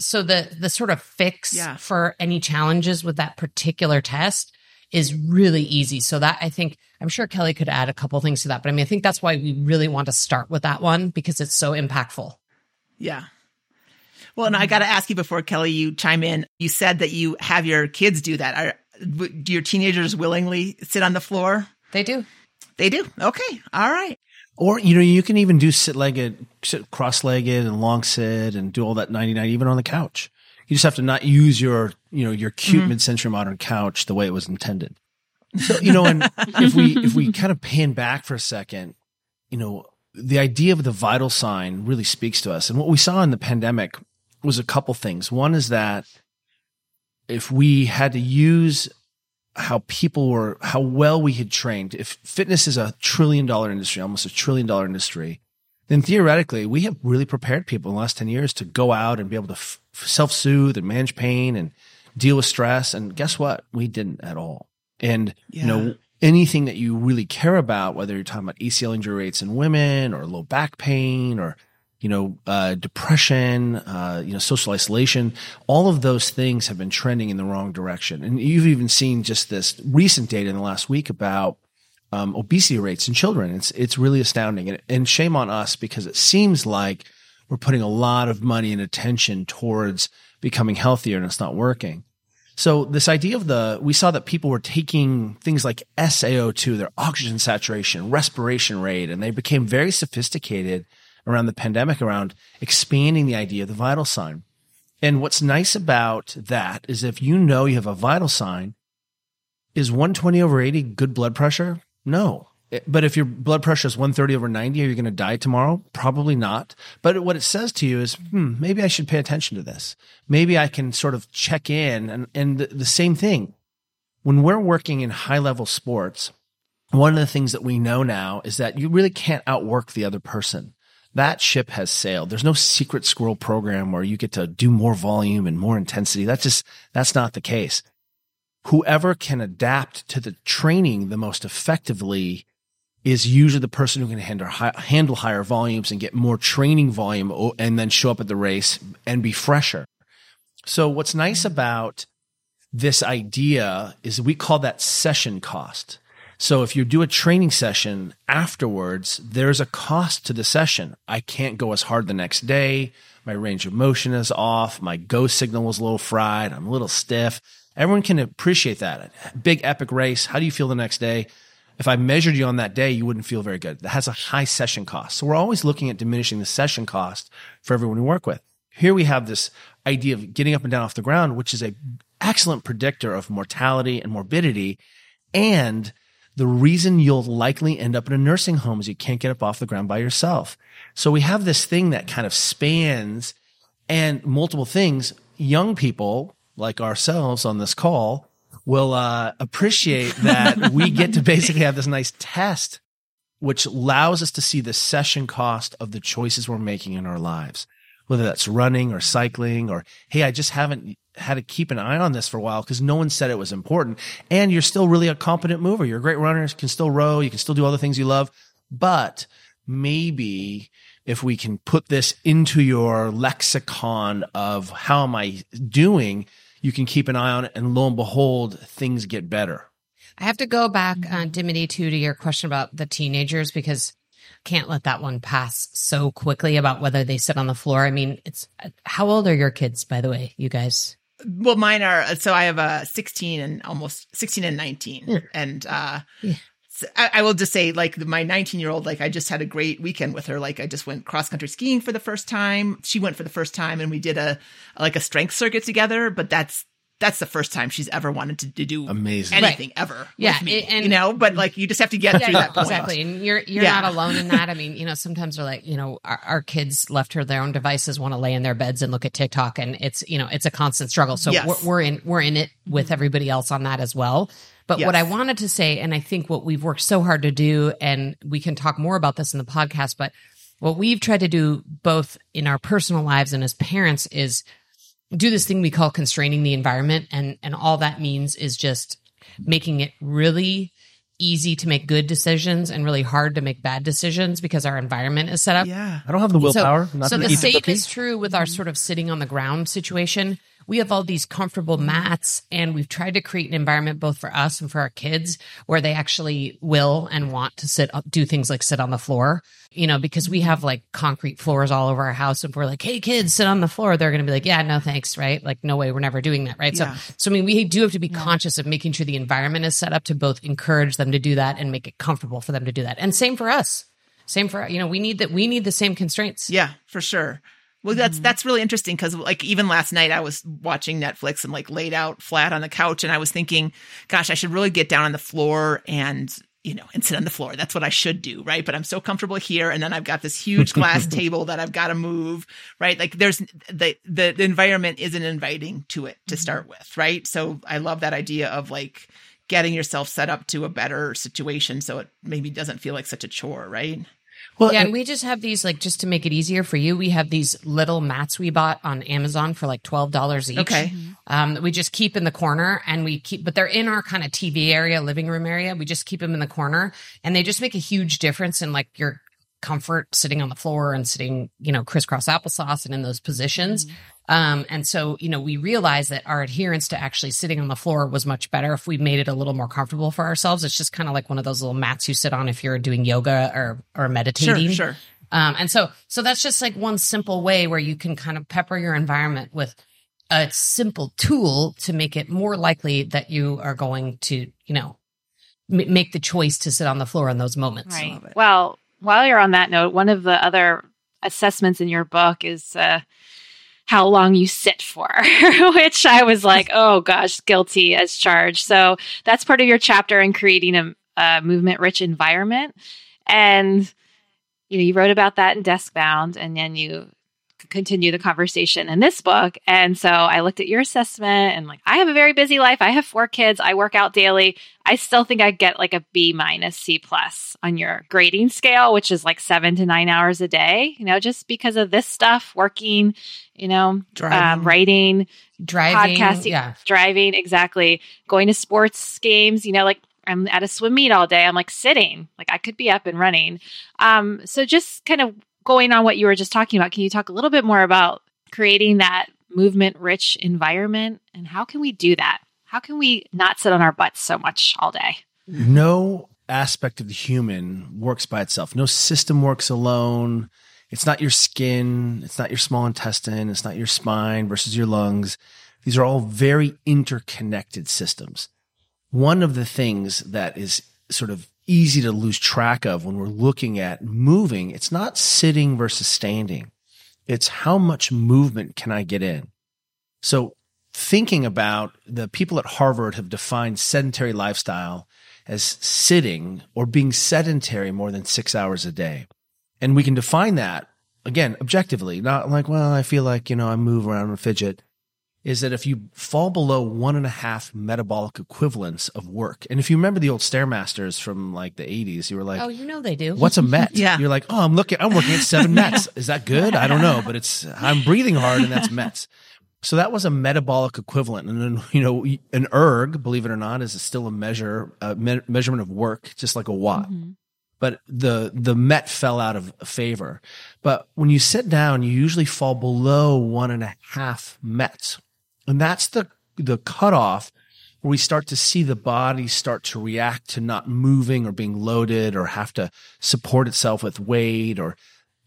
So the, the sort of fix yeah. for any challenges with that particular test is really easy. So that I think, I'm sure Kelly could add a couple things to that, but I mean, I think that's why we really want to start with that one because it's so impactful. Yeah. Well, and I got to ask you before Kelly, you chime in. You said that you have your kids do that. Are do your teenagers willingly sit on the floor? They do. They do. Okay. All right. Or, you know, you can even do sit legged, sit cross legged and long sit and do all that 99 even on the couch. You just have to not use your, you know, your cute mm-hmm. mid-century modern couch the way it was intended. So, you know, and if we, if we kind of pan back for a second, you know, the idea of the vital sign really speaks to us. And what we saw in the pandemic was a couple things. One is that if we had to use how people were, how well we had trained, if fitness is a trillion dollar industry, almost a trillion dollar industry, then theoretically we have really prepared people in the last 10 years to go out and be able to f- self soothe and manage pain and deal with stress. And guess what? We didn't at all. And, yeah. you know, anything that you really care about, whether you're talking about ACL injury rates in women or low back pain or you know, uh, depression, uh, you know, social isolation, all of those things have been trending in the wrong direction. And you've even seen just this recent data in the last week about um, obesity rates in children. It's it's really astounding, and, and shame on us because it seems like we're putting a lot of money and attention towards becoming healthier, and it's not working. So this idea of the, we saw that people were taking things like SaO2, their oxygen saturation, respiration rate, and they became very sophisticated around the pandemic around expanding the idea of the vital sign. And what's nice about that is if you know you have a vital sign, is 120 over 80 good blood pressure? No. But if your blood pressure is 130 over 90, are you going to die tomorrow? Probably not. But what it says to you is, hmm, maybe I should pay attention to this. Maybe I can sort of check in and, and the, the same thing. When we're working in high level sports, one of the things that we know now is that you really can't outwork the other person that ship has sailed. There's no secret squirrel program where you get to do more volume and more intensity. That's just, that's not the case. Whoever can adapt to the training the most effectively is usually the person who can handle, handle higher volumes and get more training volume and then show up at the race and be fresher. So what's nice about this idea is we call that session cost. So if you do a training session afterwards, there's a cost to the session. I can't go as hard the next day. My range of motion is off. My go signal was a little fried. I'm a little stiff. Everyone can appreciate that. Big epic race. How do you feel the next day? If I measured you on that day, you wouldn't feel very good. That has a high session cost. So we're always looking at diminishing the session cost for everyone we work with. Here we have this idea of getting up and down off the ground, which is a excellent predictor of mortality and morbidity and the reason you'll likely end up in a nursing home is you can't get up off the ground by yourself. So we have this thing that kind of spans and multiple things. Young people like ourselves on this call will uh, appreciate that we get to basically have this nice test, which allows us to see the session cost of the choices we're making in our lives, whether that's running or cycling or, hey, I just haven't had to keep an eye on this for a while because no one said it was important. And you're still really a competent mover. You're a great runner. You can still row. You can still do all the things you love. But maybe if we can put this into your lexicon of how am I doing, you can keep an eye on it. And lo and behold, things get better. I have to go back, uh, Dimity, too, to your question about the teenagers because can't let that one pass so quickly about whether they sit on the floor. I mean, it's how old are your kids, by the way, you guys? Well, mine are so I have a 16 and almost 16 and 19. Yeah. And uh yeah. So I, I, will just say like my 19 year old, like I just had a great weekend with her. Like I just went cross country skiing for the first time. She went for the first time and we did a like a strength circuit together, but that's that's the first time she's ever wanted to, to do amazing anything right. ever. Yeah, me, and you know, but like you just have to get yeah, through that point. exactly. And you're you're yeah. not alone in that. I mean, you know, sometimes we're like, you know, our, our kids left her their own devices, want to lay in their beds and look at TikTok, and it's you know, it's a constant struggle. So yes. we're, we're in we're in it with everybody else on that as well. But yes. what I wanted to say, and I think what we've worked so hard to do, and we can talk more about this in the podcast, but what we've tried to do both in our personal lives and as parents is do this thing we call constraining the environment and and all that means is just making it really easy to make good decisions and really hard to make bad decisions because our environment is set up. Yeah. I don't have the willpower. So, so the same is true with our mm-hmm. sort of sitting on the ground situation. We have all these comfortable mats and we've tried to create an environment both for us and for our kids where they actually will and want to sit, do things like sit on the floor, you know, because we have like concrete floors all over our house. And if we're like, Hey kids, sit on the floor, they're going to be like, yeah, no thanks. Right. Like, no way. We're never doing that. Right. Yeah. So, so I mean, we do have to be yeah. conscious of making sure the environment is set up to both encourage them to do that and make it comfortable for them to do that. And same for us. Same for, you know, we need that. We need the same constraints. Yeah, for sure. Well, that's mm-hmm. that's really interesting because like even last night I was watching Netflix and like laid out flat on the couch and I was thinking, gosh, I should really get down on the floor and you know and sit on the floor. That's what I should do, right? But I'm so comfortable here, and then I've got this huge glass table that I've got to move, right? Like there's the, the the environment isn't inviting to it to mm-hmm. start with, right? So I love that idea of like getting yourself set up to a better situation so it maybe doesn't feel like such a chore, right? Well, yeah, and we just have these like just to make it easier for you. We have these little mats we bought on Amazon for like twelve dollars each. Okay, um, that we just keep in the corner, and we keep, but they're in our kind of TV area, living room area. We just keep them in the corner, and they just make a huge difference in like your comfort sitting on the floor and sitting, you know, crisscross applesauce and in those positions. Mm-hmm. Um, and so, you know, we realized that our adherence to actually sitting on the floor was much better if we made it a little more comfortable for ourselves. It's just kind of like one of those little mats you sit on if you're doing yoga or or meditating. Sure, sure. Um, and so, so that's just like one simple way where you can kind of pepper your environment with a simple tool to make it more likely that you are going to, you know, m- make the choice to sit on the floor in those moments. Right. Well, while you're on that note, one of the other assessments in your book is uh, how long you sit for, which I was like, oh gosh, guilty as charged. So that's part of your chapter in creating a, a movement rich environment. And you know, you wrote about that in Deskbound, and then you continue the conversation in this book. And so I looked at your assessment and like, I have a very busy life. I have four kids. I work out daily. I still think I get like a B minus C plus on your grading scale, which is like seven to nine hours a day, you know, just because of this stuff, working, you know, um, writing, driving, podcasting, yeah. driving, exactly. Going to sports games, you know, like I'm at a swim meet all day. I'm like sitting, like I could be up and running. Um, so just kind of going on what you were just talking about, can you talk a little bit more about creating that movement rich environment and how can we do that? How can we not sit on our butts so much all day? No aspect of the human works by itself. No system works alone. It's not your skin. It's not your small intestine. It's not your spine versus your lungs. These are all very interconnected systems. One of the things that is sort of easy to lose track of when we're looking at moving. It's not sitting versus standing. It's how much movement can I get in? So thinking about the people at Harvard have defined sedentary lifestyle as sitting or being sedentary more than six hours a day. And we can define that again, objectively, not like, well, I feel like, you know, I move around and fidget is that if you fall below one and a half metabolic equivalents of work, and if you remember the old Stairmasters from like the 80s, you were like, Oh, you know they do. What's a Met? yeah. You're like, Oh, I'm looking, I'm working at seven Mets. Is that good? I don't know, but it's, I'm breathing hard and that's Mets. So that was a metabolic equivalent. And then, you know, an erg, believe it or not, is still a measure, a me- measurement of work, just like a watt. Mm-hmm. But the, the Met fell out of favor. But when you sit down, you usually fall below one and a half Mets and that's the, the cutoff where we start to see the body start to react to not moving or being loaded or have to support itself with weight or,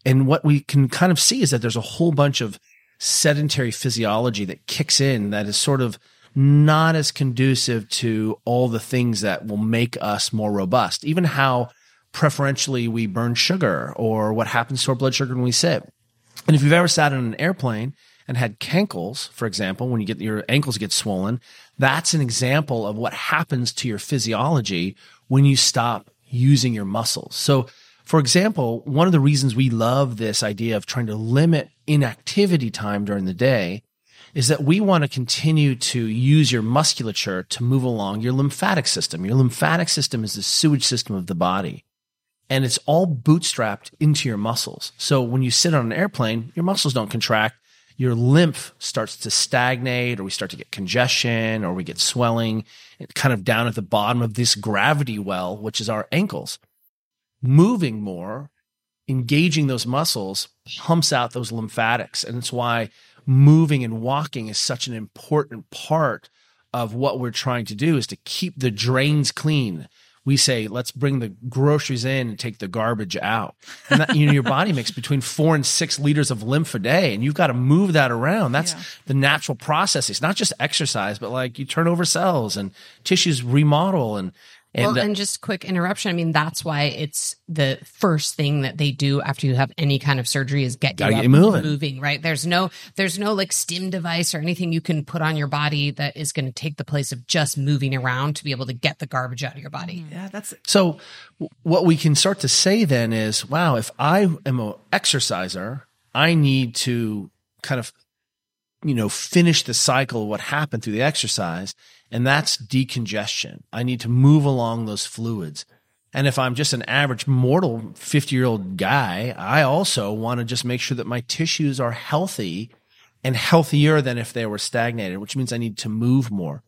and what we can kind of see is that there's a whole bunch of sedentary physiology that kicks in that is sort of not as conducive to all the things that will make us more robust, even how preferentially we burn sugar or what happens to our blood sugar when we sit. And if you've ever sat in an airplane and had cankles, for example, when you get your ankles get swollen, that's an example of what happens to your physiology when you stop using your muscles. So, for example, one of the reasons we love this idea of trying to limit inactivity time during the day is that we want to continue to use your musculature to move along your lymphatic system. Your lymphatic system is the sewage system of the body and it's all bootstrapped into your muscles. So when you sit on an airplane, your muscles don't contract your lymph starts to stagnate or we start to get congestion or we get swelling kind of down at the bottom of this gravity well, which is our ankles. Moving more, engaging those muscles pumps out those lymphatics. And it's why moving and walking is such an important part of what we're trying to do is to keep the drains clean. We say, let's bring the groceries in and take the garbage out. And that, you know, your body makes between four and six liters of lymph a day, and you've got to move that around. That's yeah. the natural process. It's not just exercise, but like you turn over cells and tissues remodel and and, well, and just quick interruption. I mean, that's why it's the first thing that they do after you have any kind of surgery is get you, get moving. moving. Right? There's no, there's no like stim device or anything you can put on your body that is going to take the place of just moving around to be able to get the garbage out of your body. Yeah, that's so. What we can start to say then is, wow, if I am an exerciser, I need to kind of, you know, finish the cycle of what happened through the exercise and that's decongestion. I need to move along those fluids. And if I'm just an average mortal 50 year old guy, I also want to just make sure that my tissues are healthy and healthier than if they were stagnated, which means I need to move more.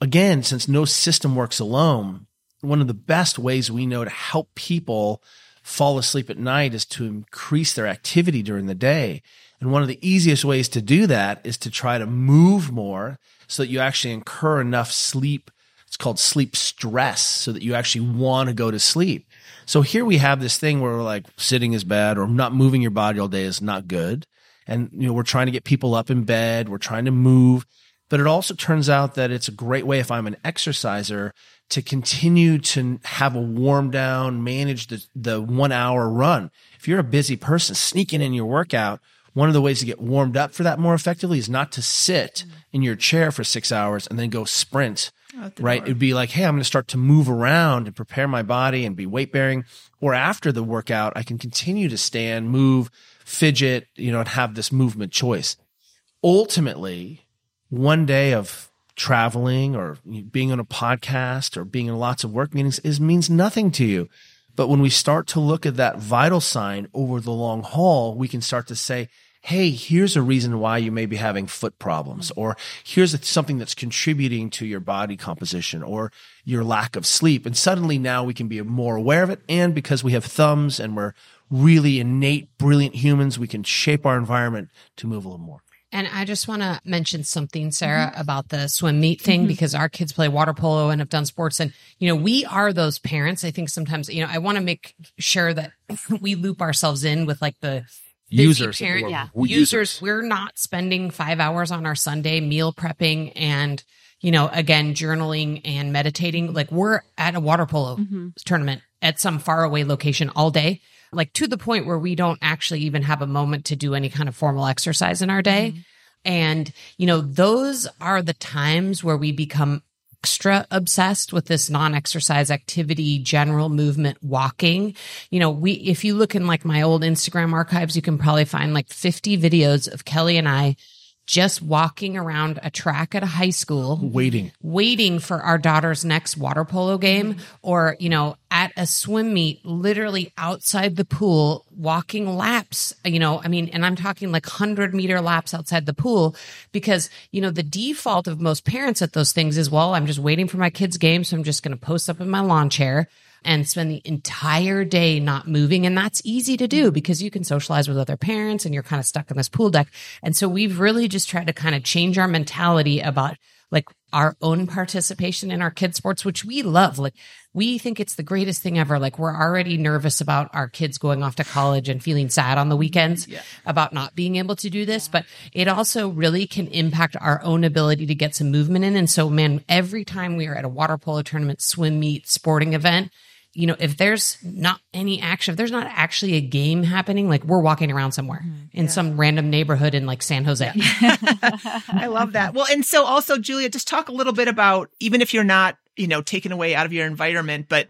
Again, since no system works alone, one of the best ways we know to help people fall asleep at night is to increase their activity during the day. And one of the easiest ways to do that is to try to move more so that you actually incur enough sleep. It's called sleep stress so that you actually want to go to sleep. So here we have this thing where we're like sitting is bad or not moving your body all day is not good. And, you know, we're trying to get people up in bed. We're trying to move. But it also turns out that it's a great way if I'm an exerciser to continue to have a warm down, manage the, the one hour run. If you're a busy person sneaking in your workout, one of the ways to get warmed up for that more effectively is not to sit mm. in your chair for six hours and then go sprint. Right. Door. It'd be like, Hey, I'm going to start to move around and prepare my body and be weight bearing. Or after the workout, I can continue to stand, move, fidget, you know, and have this movement choice. Ultimately, one day of traveling or being on a podcast or being in lots of work meetings is means nothing to you. But when we start to look at that vital sign over the long haul, we can start to say, Hey, here's a reason why you may be having foot problems, mm-hmm. or here's something that's contributing to your body composition or your lack of sleep. And suddenly now we can be more aware of it. And because we have thumbs and we're really innate, brilliant humans, we can shape our environment to move a little more. And I just want to mention something, Sarah, mm-hmm. about the swim meet thing, mm-hmm. because our kids play water polo and have done sports. And, you know, we are those parents. I think sometimes, you know, I want to make sure that we loop ourselves in with like the users. Parent, yeah. Users. users. We're not spending five hours on our Sunday meal prepping and, you know, again, journaling and meditating. Like we're at a water polo mm-hmm. tournament at some faraway location all day like to the point where we don't actually even have a moment to do any kind of formal exercise in our day. Mm-hmm. And, you know, those are the times where we become extra obsessed with this non-exercise activity, general movement, walking. You know, we, if you look in like my old Instagram archives, you can probably find like 50 videos of Kelly and I just walking around a track at a high school, waiting, waiting for our daughter's next water polo game, or, you know, at a swim meet, literally outside the pool, walking laps, you know, I mean, and I'm talking like 100 meter laps outside the pool because, you know, the default of most parents at those things is, well, I'm just waiting for my kid's game. So I'm just going to post up in my lawn chair and spend the entire day not moving. And that's easy to do because you can socialize with other parents and you're kind of stuck in this pool deck. And so we've really just tried to kind of change our mentality about like our own participation in our kids sports, which we love. Like we think it's the greatest thing ever. Like we're already nervous about our kids going off to college and feeling sad on the weekends yeah. about not being able to do this, but it also really can impact our own ability to get some movement in. And so, man, every time we are at a water polo tournament, swim meet, sporting event, you know, if there's not any action, if there's not actually a game happening, like we're walking around somewhere mm, in yeah. some random neighborhood in like San Jose. Yeah. I love that. Well, and so also, Juliet, just talk a little bit about even if you're not, you know, taken away out of your environment, but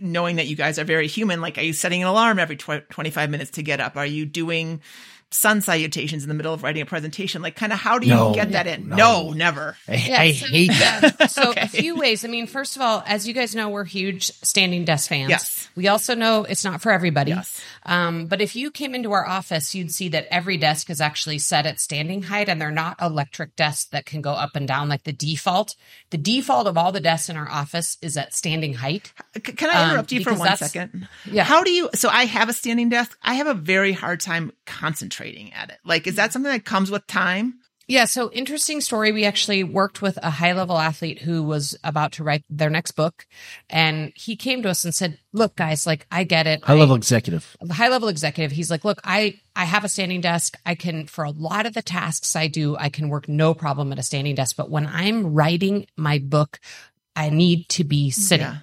knowing that you guys are very human, like, are you setting an alarm every tw- 25 minutes to get up? Are you doing, sun salutations in the middle of writing a presentation? Like, kind of how do you no, get that in? No, no never. I, yeah, I so, hate that. so, okay. a few ways. I mean, first of all, as you guys know, we're huge standing desk fans. Yes. We also know it's not for everybody. Yes. Um, but if you came into our office, you'd see that every desk is actually set at standing height and they're not electric desks that can go up and down like the default. The default of all the desks in our office is at standing height. Can I interrupt um, you for one second? Yeah. How do you, so I have a standing desk. I have a very hard time concentrating concentrating at it? Like, is hmm. that something that comes with time? Yeah. So interesting story. We actually worked with a high level athlete who was about to write their next book. And he came to us and said, look, guys, like I get it. High level executive. High level executive. He's like, look, I, I have a standing desk. I can, for a lot of the tasks I do, I can work no problem at a standing desk. But when I'm writing my book, I need to be sitting. Yeah.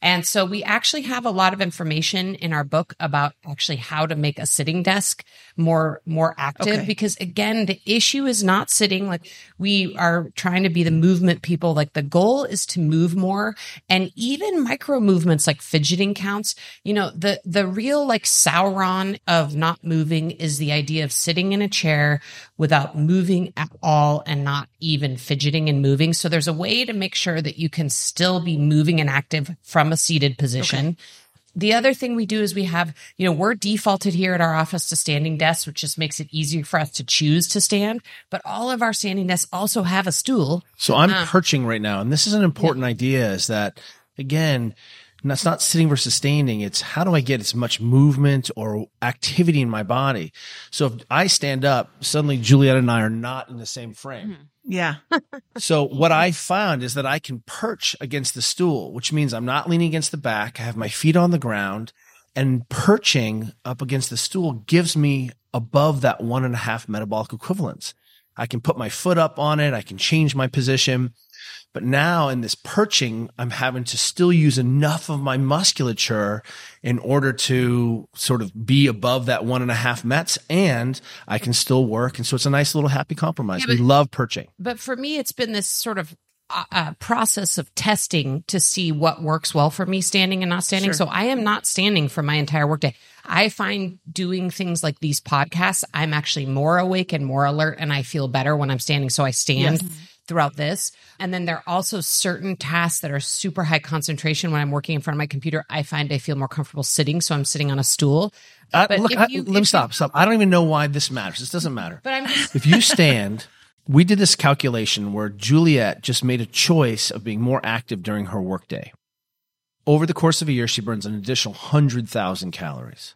And so we actually have a lot of information in our book about actually how to make a sitting desk more, more active. Okay. Because again, the issue is not sitting. Like we are trying to be the movement people. Like the goal is to move more and even micro movements like fidgeting counts. You know, the, the real like Sauron of not moving is the idea of sitting in a chair without moving at all and not even fidgeting and moving. So there's a way to make sure that you can still be moving and active from a seated position. Okay. The other thing we do is we have, you know, we're defaulted here at our office to standing desks, which just makes it easier for us to choose to stand. But all of our standing desks also have a stool. So I'm uh, perching right now. And this is an important yeah. idea is that, again, that's not sitting versus standing. It's how do I get as much movement or activity in my body? So if I stand up, suddenly Juliet and I are not in the same frame. Mm-hmm. Yeah. so what I found is that I can perch against the stool, which means I'm not leaning against the back. I have my feet on the ground and perching up against the stool gives me above that one and a half metabolic equivalents. I can put my foot up on it. I can change my position. But now in this perching, I'm having to still use enough of my musculature in order to sort of be above that one and a half mets and I can still work. And so it's a nice little happy compromise. Yeah, but, we love perching. But for me, it's been this sort of uh, uh, process of testing to see what works well for me standing and not standing. Sure. So I am not standing for my entire workday. I find doing things like these podcasts, I'm actually more awake and more alert and I feel better when I'm standing. So I stand. Yes throughout this. And then there are also certain tasks that are super high concentration. When I'm working in front of my computer, I find I feel more comfortable sitting. So I'm sitting on a stool. Uh, look, I, you, let me stop. Stop. I don't even know why this matters. This doesn't matter. But I'm just- if you stand, we did this calculation where Juliet just made a choice of being more active during her workday. Over the course of a year, she burns an additional 100,000 calories.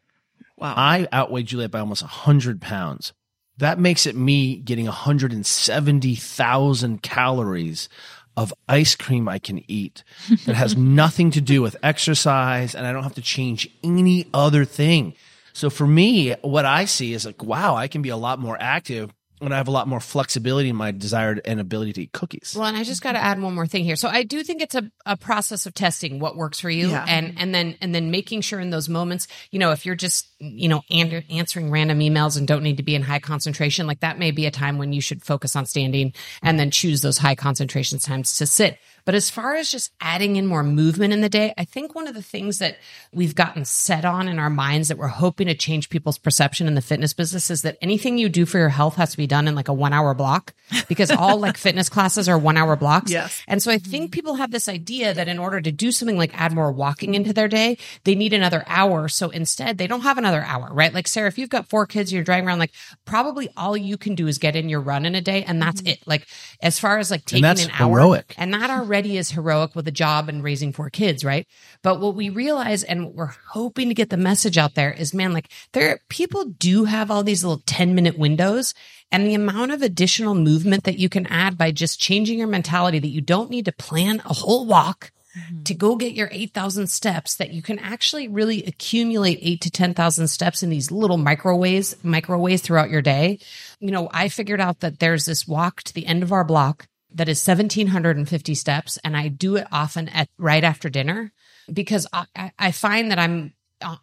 Wow. I outweigh Juliet by almost 100 pounds. That makes it me getting 170,000 calories of ice cream I can eat that has nothing to do with exercise and I don't have to change any other thing. So for me, what I see is like, wow, I can be a lot more active and I have a lot more flexibility in my desired and ability to eat cookies. Well, and I just got to add one more thing here. So I do think it's a, a process of testing what works for you yeah. and, and then, and then making sure in those moments, you know, if you're just, you know, an- answering random emails and don't need to be in high concentration, like that may be a time when you should focus on standing and then choose those high concentration times to sit. But as far as just adding in more movement in the day, I think one of the things that we've gotten set on in our minds that we're hoping to change people's perception in the fitness business is that anything you do for your health has to be done in like a one hour block because all like fitness classes are one hour blocks. Yes. And so I think people have this idea that in order to do something like add more walking into their day, they need another hour. So instead they don't have another hour, right? Like Sarah, if you've got four kids, you're driving around, like probably all you can do is get in your run in a day and that's mm-hmm. it. Like as far as like taking an hour heroic. and that our already is heroic with a job and raising four kids, right? But what we realize and what we're hoping to get the message out there is, man, like there, people do have all these little 10 minute windows and the amount of additional movement that you can add by just changing your mentality that you don't need to plan a whole walk mm-hmm. to go get your 8,000 steps that you can actually really accumulate eight to 10,000 steps in these little microwaves, microwaves throughout your day. You know, I figured out that there's this walk to the end of our block that is 1750 steps and I do it often at right after dinner because I, I find that I'm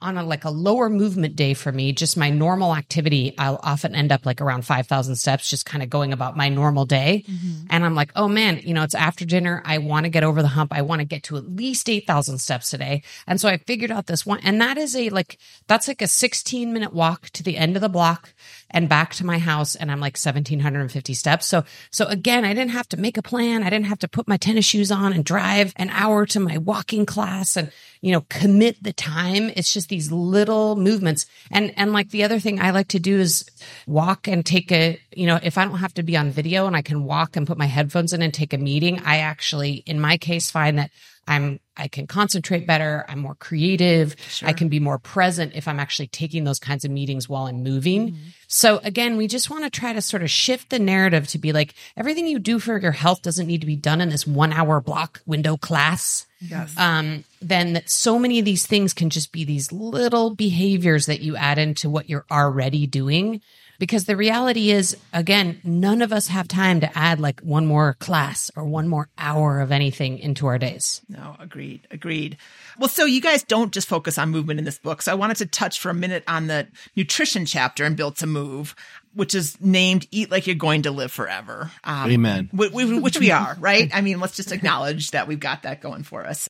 on a like a lower movement day for me, just my normal activity, I'll often end up like around 5,000 steps, just kind of going about my normal day. Mm-hmm. And I'm like, oh man, you know, it's after dinner. I want to get over the hump. I want to get to at least 8,000 steps today. And so I figured out this one, and that is a like, that's like a 16 minute walk to the end of the block and back to my house. And I'm like 1,750 steps. So, so again, I didn't have to make a plan. I didn't have to put my tennis shoes on and drive an hour to my walking class and, you know, commit the time. It's just these little movements. And, and like the other thing I like to do is walk and take a, you know, if I don't have to be on video and I can walk and put my headphones in and take a meeting, I actually, in my case, find that I'm I can concentrate better. I'm more creative. Sure. I can be more present if I'm actually taking those kinds of meetings while I'm moving. Mm-hmm. So again, we just want to try to sort of shift the narrative to be like everything you do for your health doesn't need to be done in this one hour block window class. Yes. Um, then that so many of these things can just be these little behaviors that you add into what you're already doing because the reality is, again, none of us have time to add like one more class or one more hour of anything into our days. No, agreed, agreed. Well, so you guys don't just focus on movement in this book. So I wanted to touch for a minute on the nutrition chapter in Built to Move, which is named Eat Like You're Going to Live Forever. Um, Amen. Which we, which we are, right? I mean, let's just acknowledge that we've got that going for us.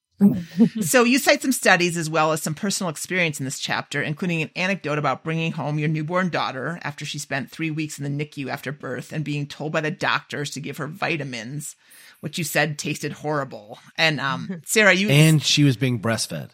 So you cite some studies as well as some personal experience in this chapter, including an anecdote about bringing home your newborn daughter after she spent three weeks in the NICU after birth and being told by the doctors to give her vitamins, which you said tasted horrible. And um, Sarah, you and she was being breastfed.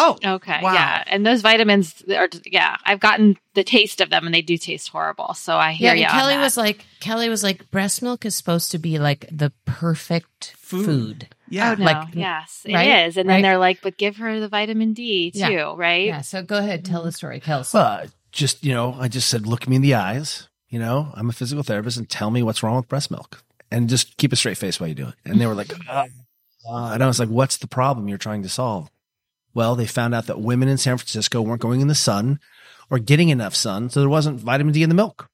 Oh, okay. Wow. Yeah. And those vitamins are, yeah, I've gotten the taste of them and they do taste horrible. So I hear yeah, you. Kelly was like, Kelly was like, breast milk is supposed to be like the perfect food. food. Yeah. Oh, no. Like, yes, it right? is. And right? then they're like, but give her the vitamin D too, yeah. right? Yeah. So go ahead, tell the story, Kelsey. Well, just, you know, I just said, look me in the eyes. You know, I'm a physical therapist and tell me what's wrong with breast milk and just keep a straight face while you do it. And they were like, uh, and I was like, what's the problem you're trying to solve? Well, they found out that women in San Francisco weren't going in the sun or getting enough sun. So there wasn't vitamin D in the milk.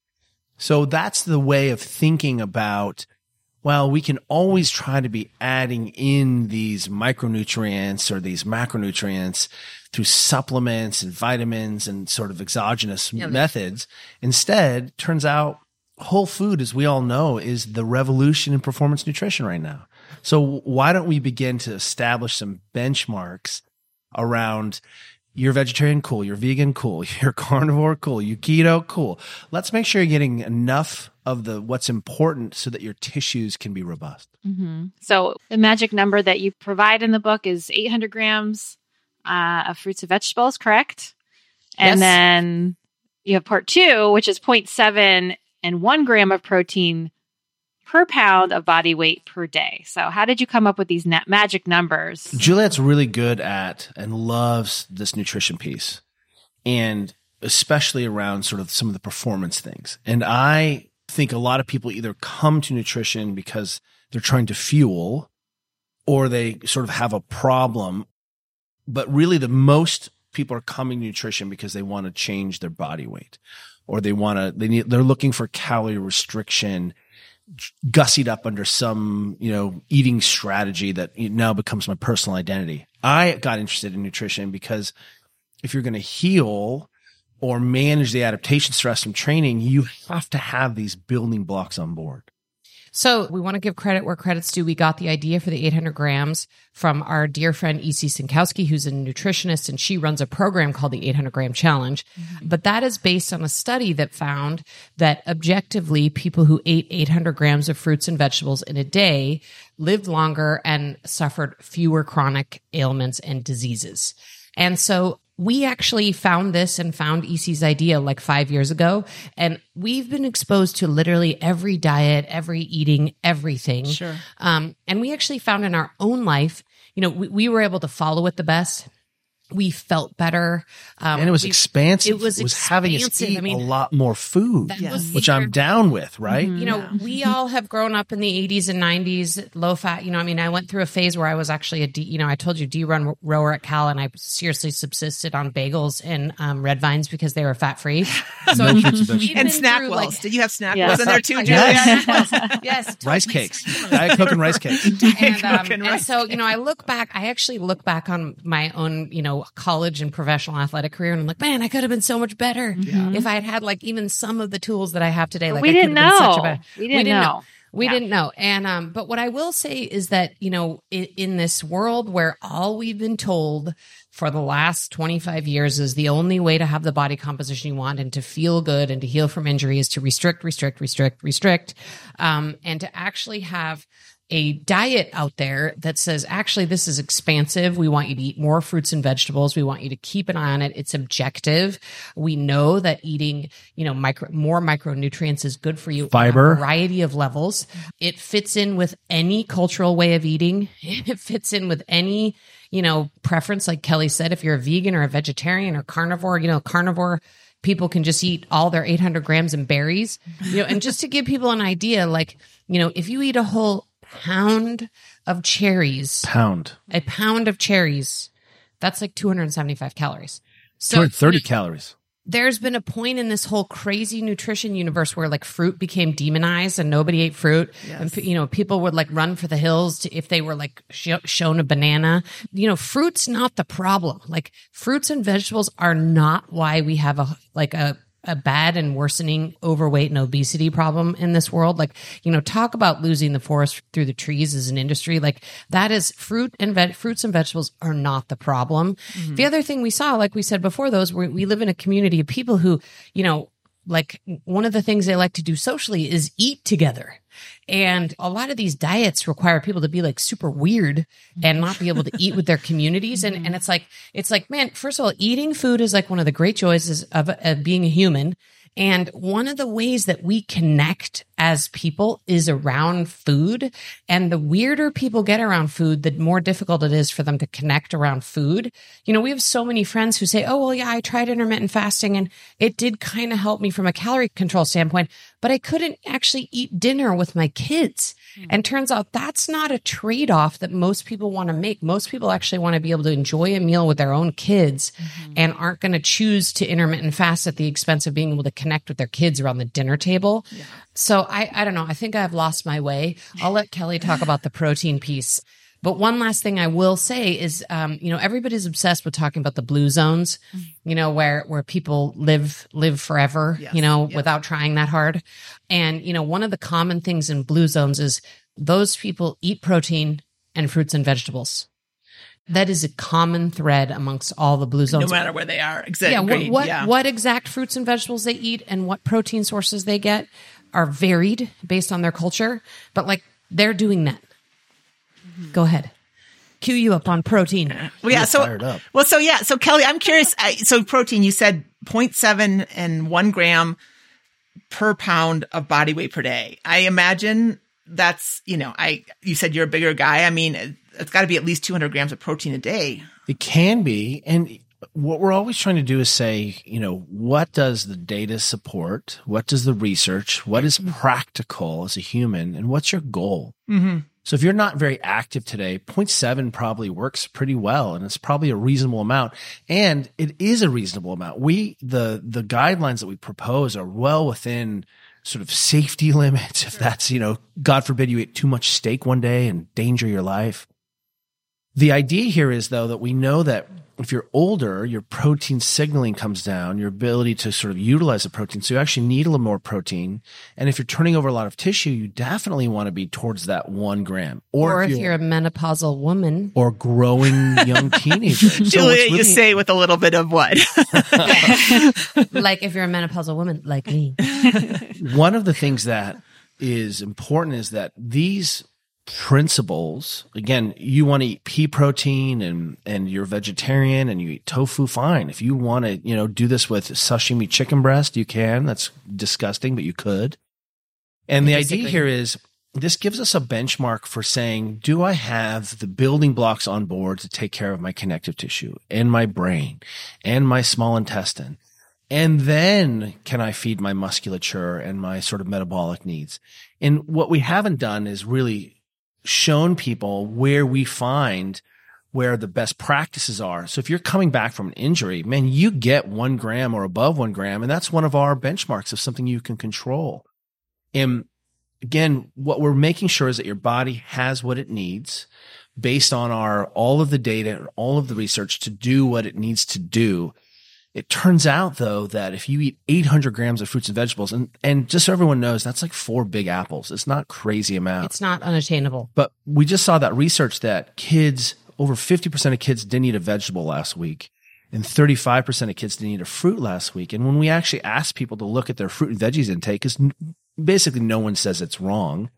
So that's the way of thinking about, well, we can always try to be adding in these micronutrients or these macronutrients through supplements and vitamins and sort of exogenous yeah, methods. Instead, turns out whole food, as we all know, is the revolution in performance nutrition right now. So why don't we begin to establish some benchmarks around you're vegetarian, cool. You're vegan, cool. You're carnivore, cool. You keto, cool. Let's make sure you're getting enough of the what's important so that your tissues can be robust. Mm-hmm. So the magic number that you provide in the book is 800 grams uh, of fruits and vegetables, correct? And yes. then you have part two, which is 0.7 and one gram of protein per pound of body weight per day. So, how did you come up with these magic numbers? Juliet's really good at and loves this nutrition piece, and especially around sort of some of the performance things. And I think a lot of people either come to nutrition because they're trying to fuel or they sort of have a problem. But really, the most people are coming to nutrition because they want to change their body weight or they want to, they need, they're looking for calorie restriction gussied up under some, you know, eating strategy that now becomes my personal identity. I got interested in nutrition because if you're going to heal or manage the adaptation stress from training, you have to have these building blocks on board. So we want to give credit where credit's due. We got the idea for the 800 grams from our dear friend EC Synkowski, who's a nutritionist, and she runs a program called the 800 gram challenge. Mm-hmm. But that is based on a study that found that objectively, people who ate 800 grams of fruits and vegetables in a day lived longer and suffered fewer chronic ailments and diseases. And so we actually found this and found EC's idea like five years ago. And we've been exposed to literally every diet, every eating, everything. Sure. Um, and we actually found in our own life, you know, we, we were able to follow it the best we felt better. Um, and it was we, expansive. It was, it was having us eat I mean, a lot more food, which I'm down with, right? Mm-hmm. You know, yeah. we all have grown up in the 80s and 90s, low fat. You know, I mean, I went through a phase where I was actually a D, you know, I told you D1 rower at Cal, and I seriously subsisted on bagels and um, red vines because they were fat free. So, and SnackWells. Like, Did you have SnackWells yes. in there too, Juliet? yes. yes totally. Rice cakes. Diet Coke and rice cakes. and, um, and so, you know, I look back, I actually look back on my own, you know, college and professional athletic career. And I'm like, man, I could have been so much better yeah. if I had had like even some of the tools that I have today. Like we I didn't know. Better, we, didn't we didn't know. know. We yeah. didn't know. And, um, but what I will say is that, you know, in, in this world where all we've been told for the last 25 years is the only way to have the body composition you want and to feel good and to heal from injury is to restrict, restrict, restrict, restrict, um, and to actually have a diet out there that says, actually, this is expansive. We want you to eat more fruits and vegetables. We want you to keep an eye on it. It's objective. We know that eating, you know, micro, more micronutrients is good for you. Fiber. variety of levels. It fits in with any cultural way of eating. It fits in with any, you know, preference. Like Kelly said, if you're a vegan or a vegetarian or carnivore, you know, carnivore people can just eat all their 800 grams in berries, you know, and just to give people an idea, like, you know, if you eat a whole pound of cherries, pound, a pound of cherries, that's like 275 calories. So 230 calories. there's been a point in this whole crazy nutrition universe where like fruit became demonized and nobody ate fruit. Yes. and you know people would like run for the hills to, if they were like sh- shown a banana. You know fruit's not the problem. Like fruits and vegetables are not why we have a like a a bad and worsening overweight and obesity problem in this world. Like, you know, talk about losing the forest through the trees as an industry. Like that is fruit and ve- fruits and vegetables are not the problem. Mm-hmm. The other thing we saw, like we said before, those we, we live in a community of people who, you know, like one of the things they like to do socially is eat together. And a lot of these diets require people to be like super weird and not be able to eat with their mm-hmm. communities. And, and it's like, it's like, man, first of all, eating food is like one of the great joys of, of being a human. And one of the ways that we connect as people is around food. And the weirder people get around food, the more difficult it is for them to connect around food. You know, we have so many friends who say, Oh, well, yeah, I tried intermittent fasting and it did kind of help me from a calorie control standpoint, but I couldn't actually eat dinner with my kids. Mm-hmm. And turns out that's not a trade off that most people want to make. Most people actually want to be able to enjoy a meal with their own kids mm-hmm. and aren't going to choose to intermittent fast at the expense of being able to connect with their kids around the dinner table. Yeah. So I, I don't know. I think I've lost my way. I'll let Kelly talk about the protein piece. But one last thing I will say is, um, you know, everybody's obsessed with talking about the blue zones, mm-hmm. you know, where, where people live, live forever, yes. you know, yep. without trying that hard. And, you know, one of the common things in blue zones is those people eat protein and fruits and vegetables. That is a common thread amongst all the blue zones. No matter where they are. Exactly. Yeah. What, what, yeah. what exact fruits and vegetables they eat and what protein sources they get are varied based on their culture, but like they're doing that. Go ahead. Cue you up on protein. Well, yeah. So, well, so yeah. So Kelly, I'm curious. so protein, you said 0.7 and one gram per pound of body weight per day. I imagine that's, you know, I, you said you're a bigger guy. I mean, it's got to be at least 200 grams of protein a day. It can be. And what we're always trying to do is say, you know, what does the data support? What does the research? What is mm-hmm. practical as a human? And what's your goal? Mm-hmm. So if you're not very active today, 0.7 probably works pretty well and it's probably a reasonable amount. And it is a reasonable amount. We, the, the guidelines that we propose are well within sort of safety limits. If that's, you know, God forbid you eat too much steak one day and danger your life. The idea here is though that we know that if you're older, your protein signaling comes down, your ability to sort of utilize the protein. So you actually need a little more protein. And if you're turning over a lot of tissue, you definitely want to be towards that one gram. Or, or if, you're, you're, a menopausal woman or growing young teenager. so Juliet, really, you say with a little bit of what? like if you're a menopausal woman, like me. one of the things that is important is that these principles. Again you want to eat pea protein and and you're vegetarian and you eat tofu fine. If you want to you know do this with sashimi chicken breast you can. That's disgusting but you could. And the idea here is this gives us a benchmark for saying do i have the building blocks on board to take care of my connective tissue and my brain and my small intestine? And then can I feed my musculature and my sort of metabolic needs? And what we haven't done is really shown people where we find where the best practices are. So if you're coming back from an injury, man, you get one gram or above one gram. And that's one of our benchmarks of something you can control. And again, what we're making sure is that your body has what it needs based on our, all of the data and all of the research to do what it needs to do it turns out though that if you eat 800 grams of fruits and vegetables, and, and just so everyone knows, that's like four big apples. It's not crazy amount. It's not unattainable. But we just saw that research that kids, over 50% of kids didn't eat a vegetable last week. And 35% of kids didn't eat a fruit last week. And when we actually ask people to look at their fruit and veggies intake, because basically no one says it's wrong.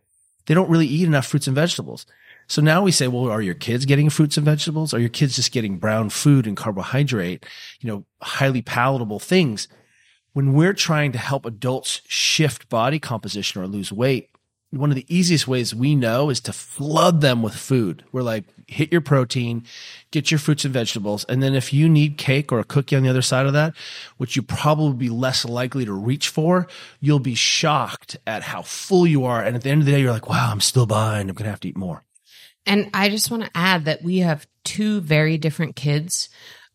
they don't really eat enough fruits and vegetables. So now we say, well, are your kids getting fruits and vegetables? Are your kids just getting brown food and carbohydrate, you know, highly palatable things? When we're trying to help adults shift body composition or lose weight, one of the easiest ways we know is to flood them with food. We're like, hit your protein, get your fruits and vegetables. And then if you need cake or a cookie on the other side of that, which you probably be less likely to reach for, you'll be shocked at how full you are. And at the end of the day, you're like, wow, I'm still behind. I'm going to have to eat more. And I just want to add that we have two very different kids.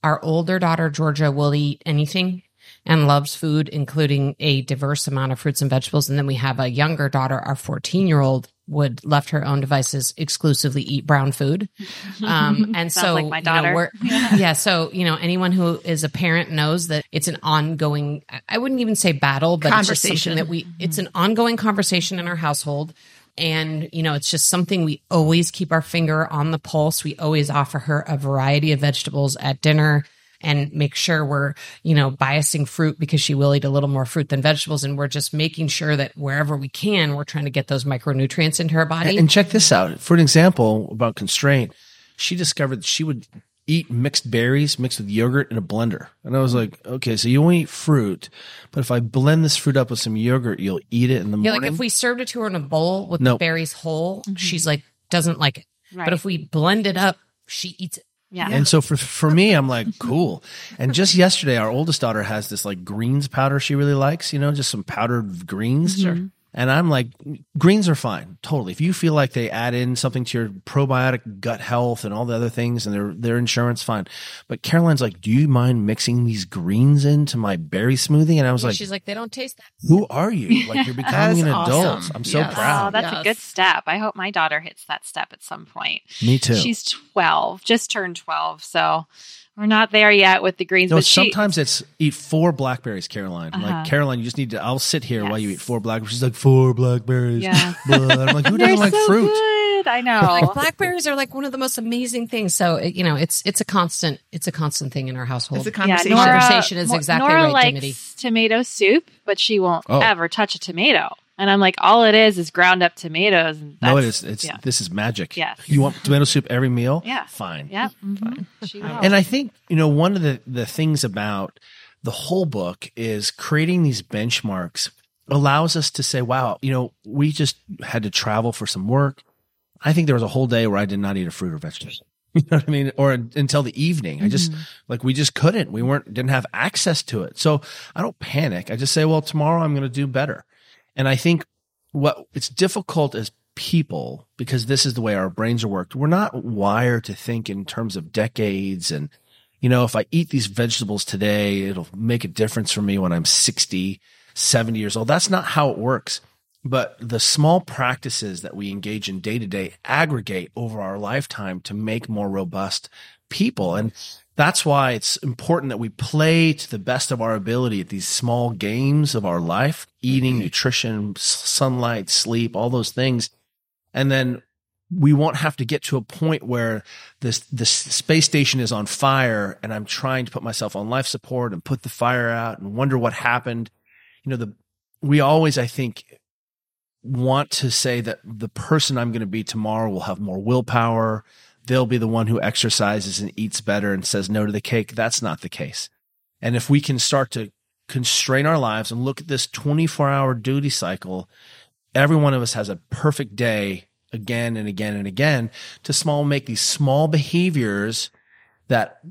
Our older daughter, Georgia, will eat anything and loves food, including a diverse amount of fruits and vegetables. And then we have a younger daughter, our 14 year old would left her own devices exclusively eat brown food. Um, and so like my daughter. You know, yeah. yeah. So, you know, anyone who is a parent knows that it's an ongoing, I wouldn't even say battle, but it's just something that we, it's an ongoing conversation in our household. And, you know, it's just something we always keep our finger on the pulse. We always offer her a variety of vegetables at dinner and make sure we're, you know, biasing fruit because she will eat a little more fruit than vegetables. And we're just making sure that wherever we can, we're trying to get those micronutrients into her body. And, check this out. For an example about constraint, she discovered that she would eat mixed berries mixed with yogurt in a blender. And I was like, okay, so you won't eat fruit, but if I blend this fruit up with some yogurt, you'll eat it in the yeah, morning. like if we served it to her in a bowl with nope. the berries whole, mm-hmm. she's like, doesn't like it. Right. But if we blend it up, she eats it. Yeah. And so for for me, I'm like, cool. And just yesterday, our oldest daughter has this like greens powder she really likes, you know, just some powdered greens. Sure. And I'm like, greens are fine, totally. If you feel like they add in something to your probiotic gut health and all the other things and their their insurance, fine. But Caroline's like, do you mind mixing these greens into my berry smoothie? And I was yeah, like, she's like, they don't taste that. Who are you? Like you're becoming an awesome. adult. I'm so yes. proud. Oh, that's yes. a good step. I hope my daughter hits that step at some point. Me too. She's 12, just turned 12, so we're not there yet with the greens. No, but she, sometimes it's eat four blackberries, Caroline. Uh-huh. Like Caroline, you just need to. I'll sit here Yes. while you eat four blackberries. She's like four blackberries. Yeah. I'm like, who doesn't like so fruit? good. I know. Like blackberries are like one of the most amazing things. So it- you know, it's it's a constant it's a constant thing in our household. It's a yeah, conversation. Nora, Conversation is exactly Nora right, likes Dimity. tomato soup, but she won't Oh. ever touch a tomato. And I'm like, all it is is ground up tomatoes. And No, it that's- is. It's yeah. this is magic. Yes. You want tomato soup every meal? Yeah. Fine. Yeah, mhm. she. And I think, you know, one of the, the things about the whole book is creating these benchmarks allows us to say, wow, you know, we just had to travel for some work. I think there was a whole day where I did not eat a fruit or vegetable. You know what I mean? Or until the evening. I just, like, we just couldn't. We weren't, didn't have access to it. So I don't panic. I just say, well, tomorrow I'm going to do better. And I think what it's difficult as people because this is the way our brains are worked. We're not wired to think in terms of decades and you know, if I eat these vegetables today, it'll make a difference for me when I'm 60, 70 years old. That's not how it works. But the small practices that we engage in day to day aggregate over our lifetime to make more robust people. And that's why it's important that we play to the best of our ability at these small games of our life, eating, mm-hmm. nutrition, sunlight, sleep, all those things. And then we won't have to get to a point where this this space station is on fire and I'm trying to put myself on life support and put the fire out and wonder what happened. You know, the we always I think want to say that the person I'm going to be tomorrow will have more willpower. They'll be the one who exercises and eats better and says no to the cake. That's not the case. And if we can start to constrain our lives and look at this 24 hour duty cycle, every one of us has a perfect day again and again and again to small make these small behaviors that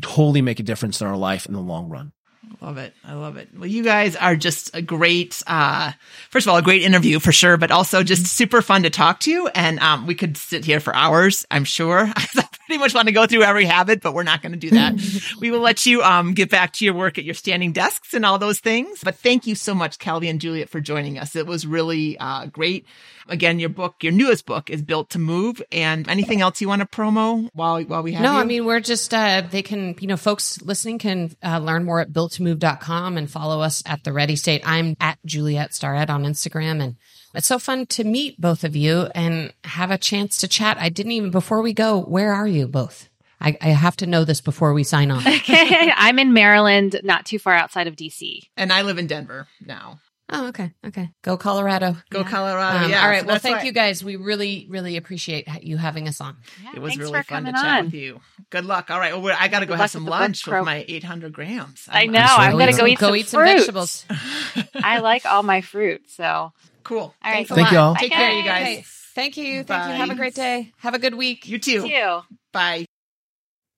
totally make a difference in our life in the long run. Love it. I love it. Well, you guys are just a great, uh, first of all, a great interview for sure, but also just super fun to talk to. And, um, we could sit here for hours, I'm sure. Pretty much want to go through every habit, but we're not going to do that. we will let you, um, get back to your work at your standing desks and all those things. But thank you so much, Kelly and Juliet, for joining us. It was really, uh, great. Again, your book, your newest book is Built to Move. And anything else you want to promo while, while we have No, you? I mean, we're just, uh, they can, you know, folks listening can uh, learn more at builttomove.com and follow us at the Ready State. I'm at Juliet Starrett on Instagram. And it's so fun to meet both of you and have a chance to chat. I didn't even, before we go, where are you both? I, I have to know this before we sign off. okay. I'm in Maryland, not too far outside of DC. and I live in Denver now. Oh, okay. Okay. Go Colorado. Go yeah. Colorado. Um, yeah. All right. So well, thank you guys. We really, really appreciate you having us on. Yeah, it was really fun to chat on. with you. Good luck. All right. Well, I got to go have some lunch with my 800 grams. I'm, i know. I'm, I'm going to go eat go some eat some vegetables. I like all my fruit. So cool. All right. Thank you all. Take care, you guys. Okay. Thank you. Thank you. Have a great day. Have a good week. You too. You too. Bye.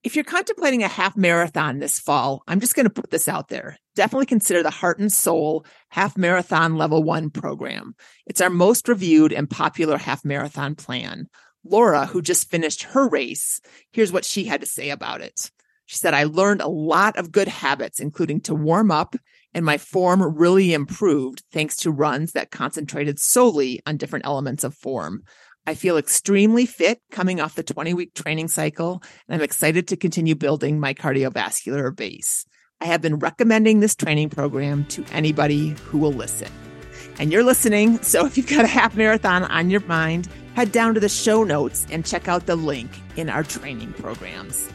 If you're contemplating a half marathon this fall, I'm just going to put this out there. Definitely consider the Heart and Sole Half Marathon Level 1 program. It's our most reviewed and popular half marathon plan. Laura, who just finished her race, here's what she had to say about it. She said, I learned a lot of good habits, including to warm up, and my form really improved thanks to runs that concentrated solely on different elements of form. I feel extremely fit coming off the 20 week training cycle, and I'm excited to continue building my cardiovascular base. I have been recommending this training program to anybody who will listen. And you're listening, so if you've got a half marathon on your mind, head down to the show notes and check out the link in our training programs.